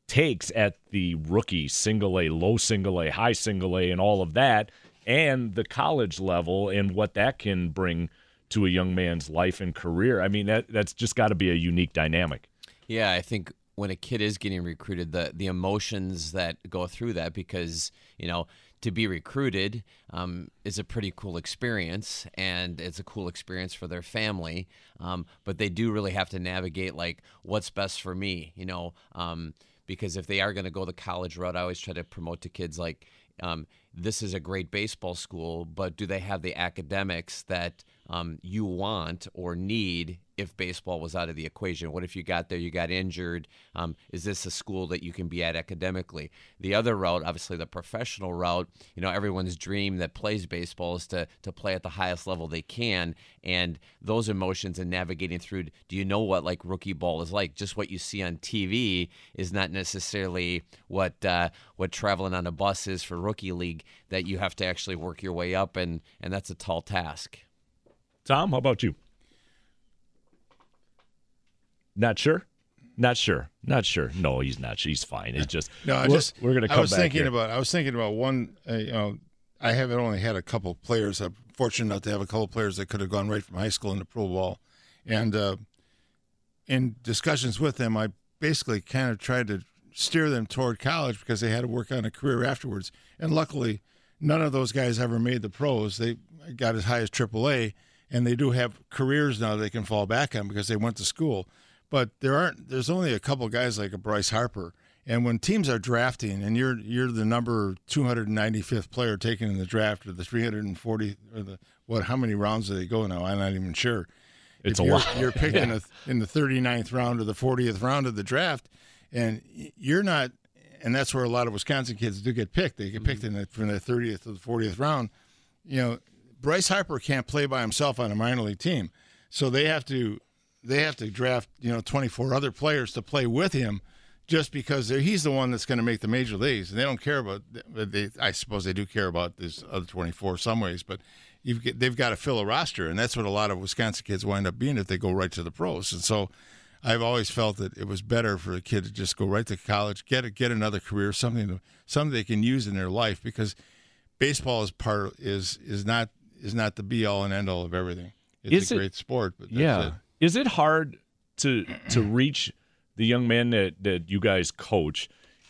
takes at the rookie single A, low single A, high single A, and all of that, and the college level and what that can bring to a young man's life and career. I mean, that that's just got to be a unique dynamic. Yeah, I think when a kid is getting recruited, the the emotions that go through that because you know to be recruited um, is a pretty cool experience and it's a cool experience for their family um, but they do really have to navigate like what's best for me you know um, because if they are going to go the college route i always try to promote to kids like um, this is a great baseball school but do they have the academics that um, you want or need if baseball was out of the equation? What if you got there, you got injured? Um, is this a school that you can be at academically? The other route, obviously the professional route, you know, everyone's dream that plays baseball is to, to play at the highest level they can. And those emotions and navigating through, do you know what like rookie ball is like? Just what you see on TV is not necessarily what, uh, what traveling on a bus is for rookie league that you have to actually work your way up. And, and that's a tall task. Tom, how about you? Not sure. Not sure. Not sure. No, he's not. He's fine. It's just no. I we're, just we're gonna. Come I was thinking here. about. I was thinking about one. Uh, you know, I haven't only had a couple players. I'm fortunate enough to have a couple players that could have gone right from high school into pro ball, and uh, in discussions with them, I basically kind of tried to steer them toward college because they had to work on a career afterwards. And luckily, none of those guys ever made the pros. They got as high as AAA, and they do have careers now they can fall back on because they went to school. But there aren't. There's only a couple guys like a Bryce Harper. And when teams are drafting, and you're you're the number 295th player taken in the draft, or the 340, or the what? How many rounds do they go now? I'm not even sure. It's if a you're, lot. You're picked Yeah. in, the, in the 39th round or the 40th round of the draft, and you're not. And that's where a lot of Wisconsin kids do get picked. They get picked mm-hmm. in the, from the 30th to the 40th round. You know, Bryce Harper can't play by himself on a minor league team, so they have to they have to draft you know 24 other players to play with him just because he's the one that's going to make the major leagues and they don't care about they I suppose they do care about this other 24 some ways but you've they've got to fill a roster and that's what a lot of Wisconsin kids wind up being if they go right to the pros. And so I've always felt that it was better for a kid to just go right to college, get a, get another career, something to, something they can use in their life because baseball is part is is not is not the be all and end all of everything. It's Is a it- great sport, but that's yeah. it. Is it hard to to reach the young men that that you guys coach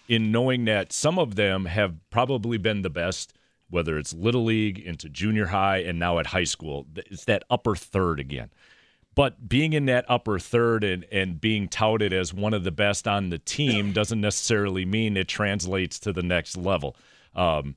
in knowing that some of them have probably been the best, whether it's little league into junior high and now at high school. It's that upper third again. But being in that upper third and, and being touted as one of the best on the team doesn't necessarily mean it translates to the next level. Um,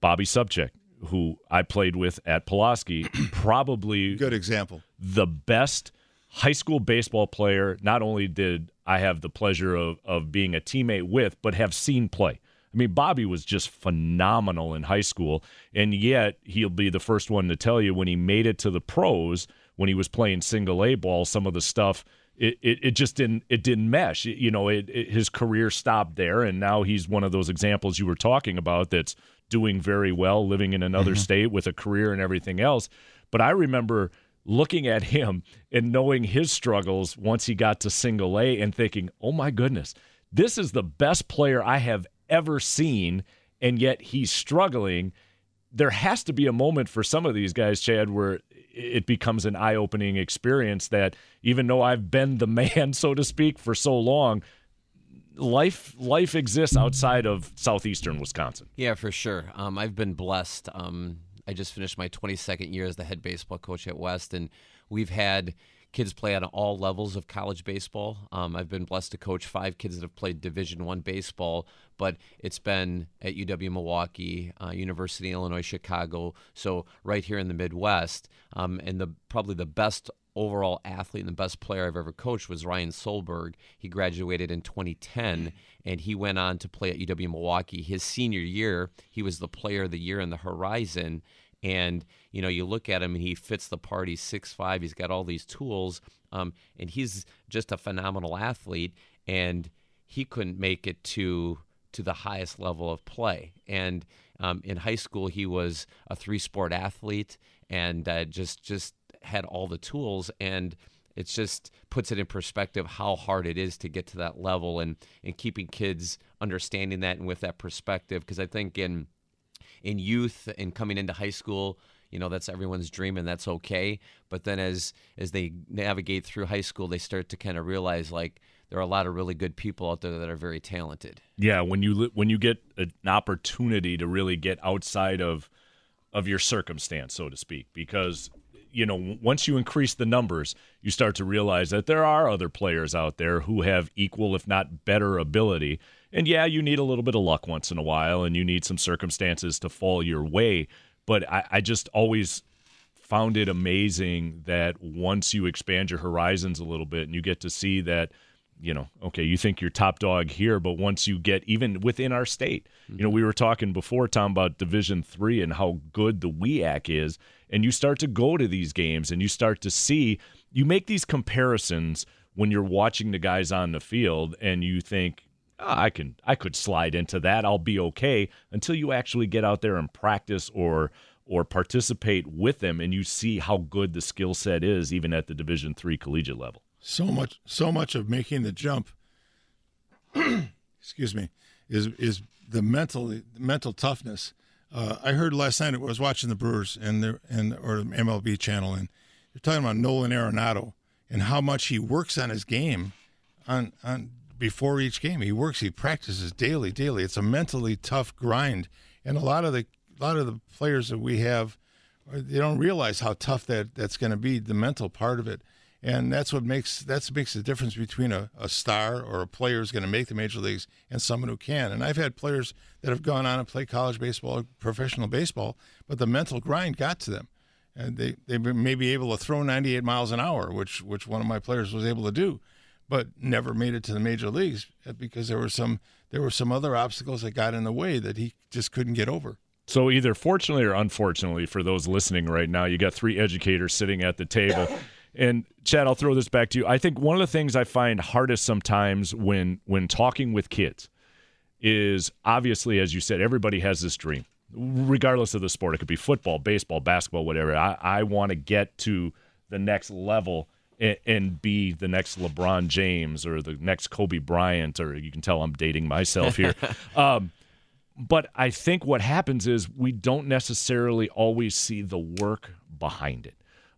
Bobby Subcheck, who I played with at Pulaski, probably good example. The best high school baseball player. Not only did I have the pleasure of of being a teammate with, but have seen play. I mean, Bobby was just phenomenal in high school, and yet he'll be the first one to tell you when he made it to the pros, when he was playing single A ball, some of the stuff it, it, it just didn't it didn't mesh. You know, it, it, his career stopped there, and now he's one of those examples you were talking about that's doing very well, living in another mm-hmm. state with a career and everything else. But I remember looking at him and knowing his struggles once he got to single A and thinking, oh my goodness, this is the best player I have ever seen, and yet he's struggling. There has to be a moment for some of these guys, Chad, where it becomes an eye opening experience that even though I've been the man, so to speak, for so long, life life exists outside of southeastern Wisconsin. Yeah, for sure. Um, I've been blessed. Um, I just finished my 22nd year as the head baseball coach at West, and we've had kids play on all levels of college baseball. Um, I've been blessed to coach five kids that have played Division One baseball, but it's been at UW Milwaukee, uh, University of Illinois Chicago, so right here in the Midwest. Um, and the probably the best overall athlete and the best player I've ever coached was Ryan Solberg. He graduated in 2010 and he went on to play at UW Milwaukee. His senior year, he was the player of the year in the Horizon. And you know, you look at him and he fits the part. He's six five. He's got all these tools, um, and he's just a phenomenal athlete. And he couldn't make it to to the highest level of play. And um, in high school, he was a three sport athlete and uh, just just had all the tools and it just puts it in perspective how hard it is to get to that level and and keeping kids understanding that and with that perspective. Because I think in in youth and coming into high school you know that's everyone's dream and that's okay. But then as as they navigate through high school they start to kind of realize like there are a lot of really good people out there that are very talented. Yeah, when you when you get an opportunity to really get outside of of your circumstance, so to speak, because you know once you increase the numbers, you start to realize that there are other players out there who have equal, if not better, ability. And yeah, you need a little bit of luck once in a while, and you need some circumstances to fall your way. But I, I just always found it amazing that once you expand your horizons a little bit and you get to see that you know okay you think you're top dog here but once you get even within our state you know we were talking before tom about division three and how good the WIAC is and you start to go to these games and you start to see you make these comparisons when you're watching the guys on the field and you think "Ah, I can I could slide into that. I'll be okay until you actually get out there and practice or or participate with them and you see how good the skill set is even at the Division 3 collegiate level. So much so much of making the jump excuse me is is the mental mental toughness. Uh, I heard last night I was watching the Brewers and their and or the MLB channel and they're talking about Nolan Arenado and how much he works on his game on on before each game. He works he practices daily daily. It's a mentally tough grind. And a lot of the a lot of the players that we have they don't realize how tough that that's going to be the mental part of it and that's what makes that's makes the difference between a, a star or a player who's going to make the major leagues and someone who can. And i've had players that have gone on and played college baseball professional baseball but the mental grind got to them. And they, they may be able to throw 98 miles an hour which which one of my players was able to do but never made it to the major leagues uh, because there were some there were some other obstacles that got in the way that he just couldn't get over. So either fortunately or unfortunately for those listening right now, you got three educators sitting at the table. And Chad, I'll throw this back to you. I think one of the things I find hardest sometimes when when talking with kids is obviously, as you said, everybody has this dream, regardless of the sport. It could be football, baseball, basketball, whatever. I, I want to get to the next level. and, and be the next LeBron James or the next Kobe Bryant, or you can tell I'm dating myself here. um, but I think what happens is we don't necessarily always see the work behind it.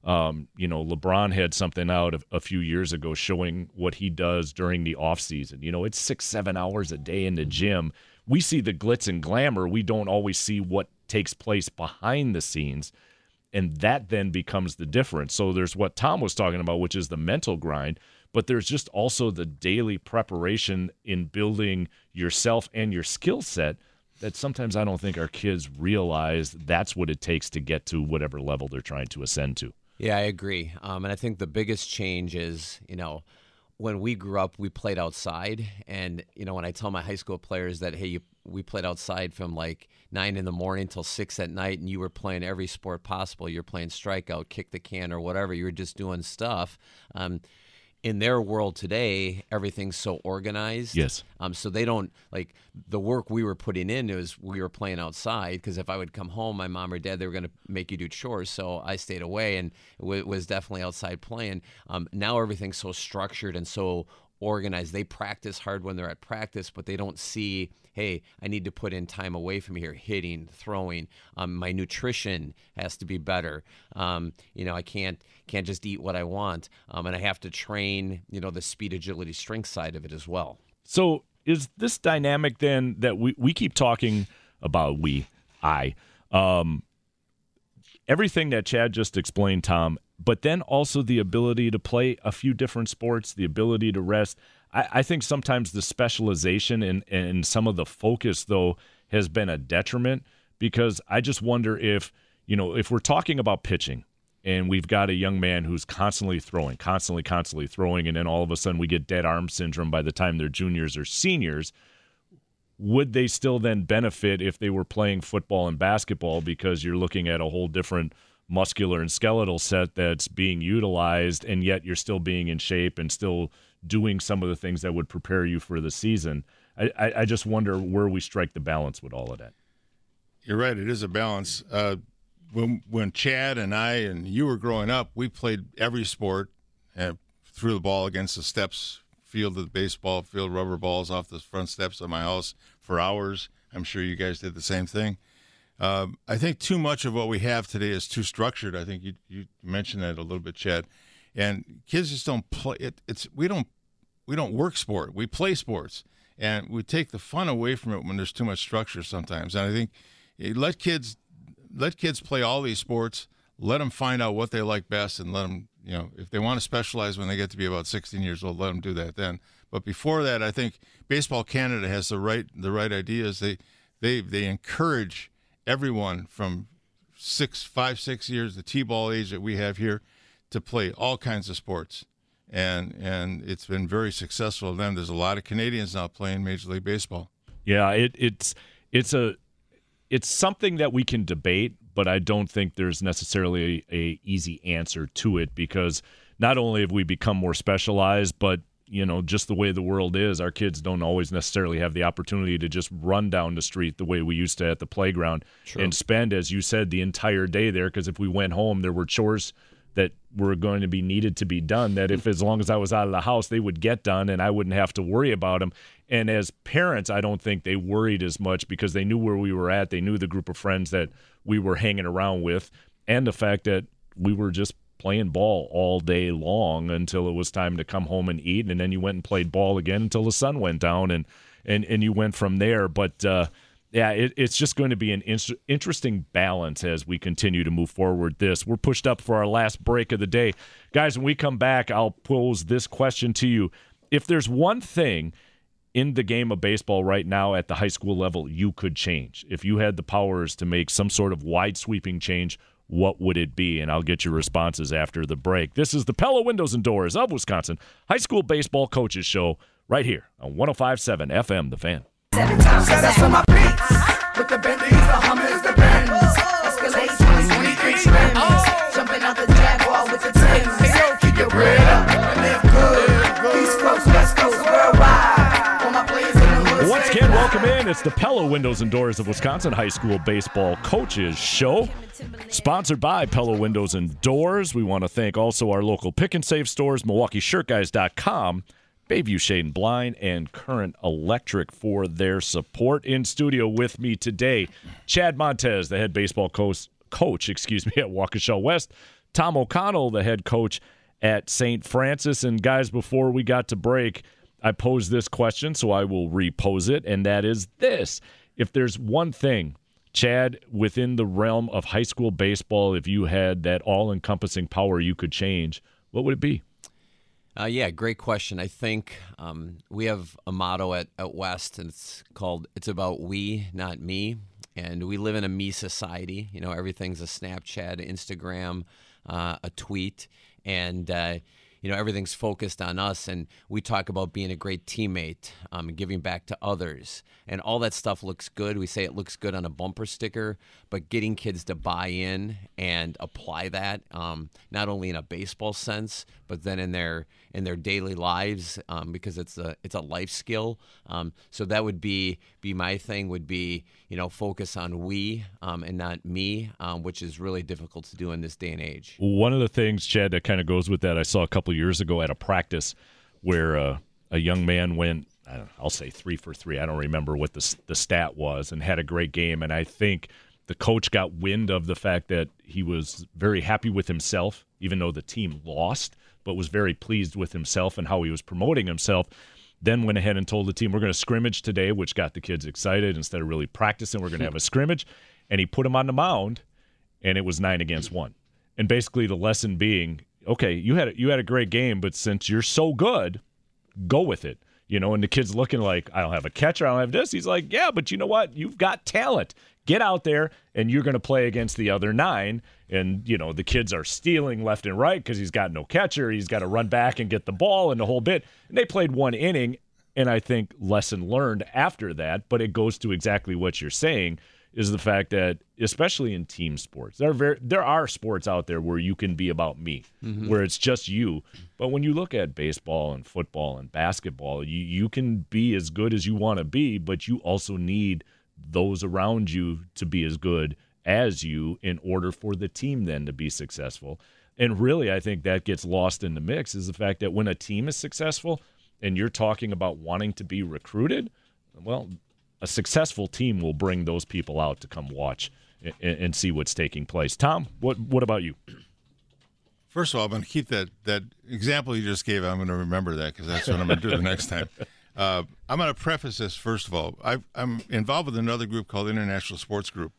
Um, you know, LeBron had something out a, a few years ago showing what he does during the off season. You know, it's six, seven hours a day in the gym. We see the glitz and glamour. We don't always see what takes place behind the scenes. And that then becomes the difference. So there's what Tom was talking about, which is the mental grind, but there's just also the daily preparation in building yourself and your skill set that sometimes I don't think our kids realize that's what it takes to get to whatever level they're trying to ascend to. Yeah, I agree. Um, and I think the biggest change is, you know, when we grew up, we played outside. And, you know, when I tell my high school players that, hey, you, we played outside from like nine in the morning till six at night, and you were playing every sport possible. You're playing strikeout, kick the can, or whatever. You were just doing stuff. Um, in their world today, everything's so organized. Yes. Um, so they don't like the work we were putting in is we were playing outside because if I would come home, my mom or dad they were going to make you do chores, so I stayed away and w- was definitely outside playing. Um, now everything's so structured and so organized. They practice hard when they're at practice, but they don't see, hey, I need to put in time away from here, hitting, throwing. Um, my nutrition has to be better. Um, you know, I can't can't just eat what I want, um, and I have to train. You know, the speed, agility, strength side of it as well. So is this dynamic then that we, we keep talking about? We, I, um, everything that Chad just explained, Tom, but then also the ability to play a few different sports, the ability to rest. I, I think sometimes the specialization and, and some of the focus, though, has been a detriment because I just wonder if, you know, if we're talking about pitching and we've got a young man who's constantly throwing, constantly, constantly throwing, and then all of a sudden we get dead arm syndrome by the time they're juniors or seniors would they still then benefit if they were playing football and basketball because you're looking at a whole different muscular and skeletal set that's being utilized and yet you're still being in shape and still doing some of the things that would prepare you for the season i, I, just wonder where we strike the balance with all of that You're right. It is a balance. Uh, when when Chad and I and you were growing up, we played every sport and threw the ball against the steps, field of the baseball field, rubber balls off the front steps of my house for hours. I'm sure you guys did the same thing. Um, I think too much of what we have today is too structured. I think you you mentioned that a little bit, Chad. And kids just don't play. It, it's we don't we don't work sport. We play sports, and we take the fun away from it when there's too much structure sometimes. And I think eh, let kids let kids play all these sports. Let them find out what they like best, and let them you know if they want to specialize when they get to be about 16 years old, let them do that then. But before that, I think Baseball Canada has the right the right ideas. They they they encourage everyone from six, five, six years, the t-ball age that we have here, to play all kinds of sports, and and it's been very successful. Then there's a lot of Canadians now playing Major League Baseball. yeah it, it's it's a it's something that we can debate but i don't think there's necessarily a, a easy answer to it because not only have we become more specialized but you know just the way the world is our kids don't always necessarily have the opportunity to just run down the street the way we used to at the playground True. and spend as you said the entire day there. Because if we went home there were chores that were going to be needed to be done that if as long as I was out of the house they would get done and I wouldn't have to worry about them and as parents I don't think they worried as much because they knew where we were at. They knew the group of friends that we were hanging around with and the fact that we were just playing ball all day long until it was time to come home and eat and then you went and played ball again until the sun went down and and and you went from there but uh yeah, it, it's just going to be an in- interesting balance as we continue to move forward. This we're pushed up for our last break of the day, guys. When we come back, I'll pose this question to you: If there's one thing in the game of baseball right now at the high school level you could change, if you had the powers to make some sort of wide sweeping change, what would it be? And I'll get your responses after the break. This is the Pella Windows and Doors of Wisconsin High School Baseball Coaches Show right here on 1057 FM, The Fan. Welcome in. It's the Pella Windows and Doors of Wisconsin High School Baseball Coaches Show. Sponsored by Pella Windows and Doors. We want to thank also our local Pick 'n Save stores, MilwaukeeShirtGuys.com, Bayview Shade and Blind, and Current Electric for their support. In studio with me today, Chad Montez, the head baseball coach, coach excuse me, at Waukesha West, Tom O'Connell, the head coach at St. Francis. And guys, before we got to break, I posed this question, so I will repose it, and that is this. If there's one thing Chad, within the realm of high school baseball, if you had that all encompassing power you could change, what would it be? Uh, yeah, great question. I think um, we have a motto at, at West, and it's called "It's about we, not me." And we live in a me society. You know, everything's a Snapchat, Instagram, uh, a tweet, and uh, you know everything's focused on us and we talk about being a great teammate um, and giving back to others. And all that stuff looks good. We say it looks good on a bumper sticker but getting kids to buy in and apply that um, not only in a baseball sense but then in their in their daily lives um, because it's a it's a life skill um, so that would be be my thing would be you know focus on we um, and not me um, which is really difficult to do in this day and age one of the things chad that kind of goes with that i saw a couple years ago at a practice where uh, a young man went I'll say three for three. I don't remember what the the stat was, and had a great game. And I think the coach got wind of the fact that he was very happy with himself, even though the team lost, but was very pleased with himself and how he was promoting himself. Then went ahead and told the team, "We're going to scrimmage today," which got the kids excited. Instead of really practicing, we're going to have a scrimmage, and he put him on the mound, and it was nine against one. And basically, the lesson being, okay, you had you had a great game, but since you're so good, go with it you know, and the kid's looking like, I don't have a catcher, I don't have this. He's like, yeah, but you know what? You've got talent. Get out there and you're going to play against the other nine. And, you know, the kids are stealing left and right because he's got no catcher. He's got to run back and get the ball and the whole bit. And they played one inning. And I think lesson learned after that, but it goes to exactly what you're saying is the fact that especially in team sports there are very, there are sports out there where you can be about me mm-hmm. where it's just you but when you look at baseball and football and basketball you you can be as good as you want to be but you also need those around you to be as good as you in order for the team then to be successful and really I think that gets lost in the mix is the fact that when a team is successful and you're talking about wanting to be recruited well a successful team will bring those people out to come watch and, and see what's taking place. Tom, what what about you? First of all, I'm going to keep that that example you just gave. I'm going to remember that because that's what I'm going to do the next time. Uh, I'm going to preface this first of all. i am involved with another group called International Sports Group,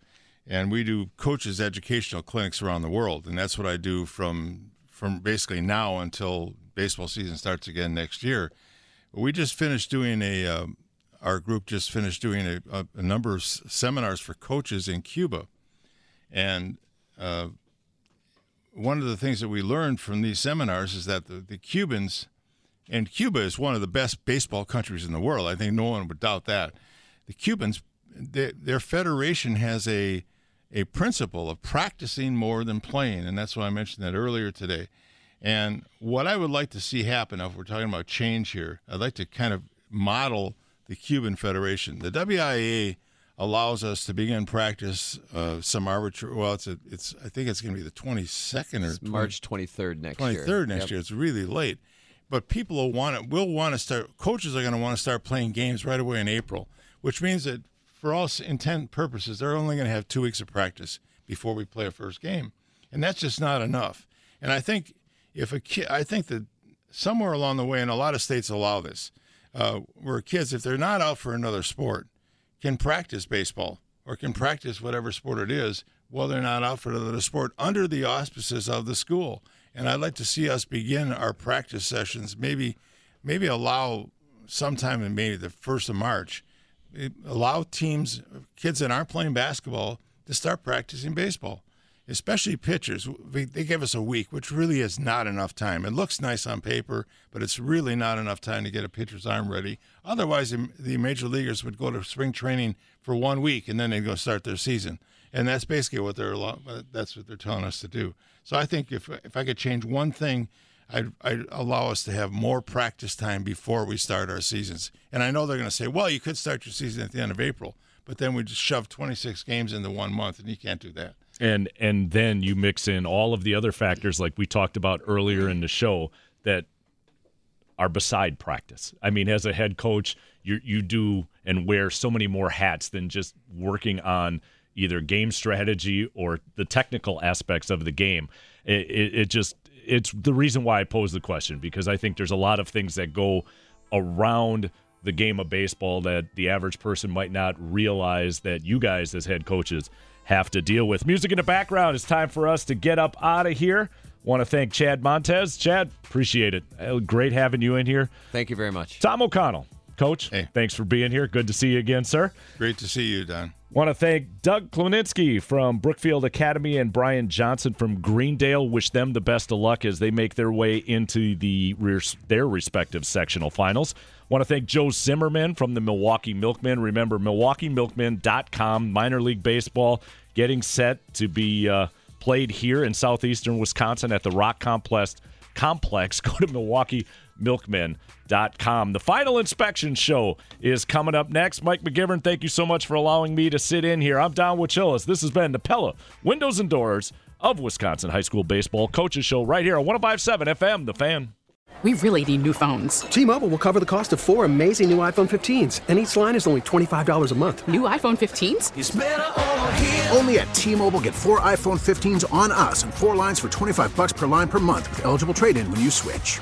and we do coaches educational clinics around the world, and that's what I do from from basically now until baseball season starts again next year. We just finished doing a um, our group just finished doing a, a, a number of seminars for coaches in Cuba, and uh, one of the things that we learned from these seminars is that the, the Cubans, and Cuba is one of the best baseball countries in the world. I think no one would doubt that. The Cubans, they, their federation has a a principle of practicing more than playing, and that's why I mentioned that earlier today. And what I would like to see happen, if we're talking about change here, I'd like to kind of model the Cuban Federation. The WIA allows us to begin practice uh, some arbitrary. Well, it's a, it's I think it's going to be the 22nd or 20, March 23rd next 23rd year. 23rd next yep. year. It's really late, but people will want to will want to start. Coaches are going to want to start playing games right away in April, which means that for all intent purposes, they're only going to have two weeks of practice before we play a first game, and that's just not enough. And I think if a kid, I think that somewhere along the way, and a lot of states allow this uh, where kids, if they're not out for another sport, can practice baseball or can practice whatever sport it is while they're not out for another sport under the auspices of the school. And I'd like to see us begin our practice sessions, maybe, maybe allow sometime in maybe the first of March, allow teams, kids that aren't playing basketball, to start practicing baseball especially pitchers, they give us a week, which really is not enough time. It looks nice on paper, but it's really not enough time to get a pitcher's arm ready. Otherwise, the major leaguers would go to spring training for one week and then they'd go start their season. And that's basically what they're uh, that's what they're telling us to do. So I think if if I could change one thing, I'd, I'd allow us to have more practice time before we start our seasons. And I know they're going to say, well, you could start your season at the end of April, but then we just shove 26 games into one month, and you can't do that. and and then you mix in all of the other factors like we talked about earlier in the show that are beside practice. I mean, as a head coach, you you do and wear so many more hats than just working on either game strategy or the technical aspects of the game. It, it, it just it's the reason why I pose the question because I think there's a lot of things that go around the game of baseball that the average person might not realize that you guys as head coaches have to deal with. Music in the background. It's time for us to get up out of here. Want to thank Chad Montez. Chad, appreciate it. Uh, Great having you in here. Thank you very much. Tom O'Connell, coach. hey. Thanks for being here. Good to see you again, sir. Great to see you, Don. Want to thank Doug Kloninski from Brookfield Academy and Brian Johnson from Greendale. Wish them the best of luck as they make their way into the their respective sectional finals. Want to thank Joe Zimmerman from the Milwaukee Milkmen. Remember, MilwaukeeMilkmen.com, minor league baseball, getting set to be uh, played here in southeastern Wisconsin at the Rock Complex. Complex. Go to MilwaukeeMilkmen.com. The final inspection show is coming up next. Mike McGivern, thank you so much for allowing me to sit in here. I'm Don Wachulis. This has been the Pella Windows and Doors of Wisconsin High School Baseball Coaches Show right here on 1057 FM, The Fan. We really need new phones. T-Mobile will cover the cost of four amazing new iPhone 15s, and each line is only $25 a month. New iPhone 15s? Only at T-Mobile get four iPhone 15s on us and four lines for 25 bucks per line per month with eligible trade-in when you switch.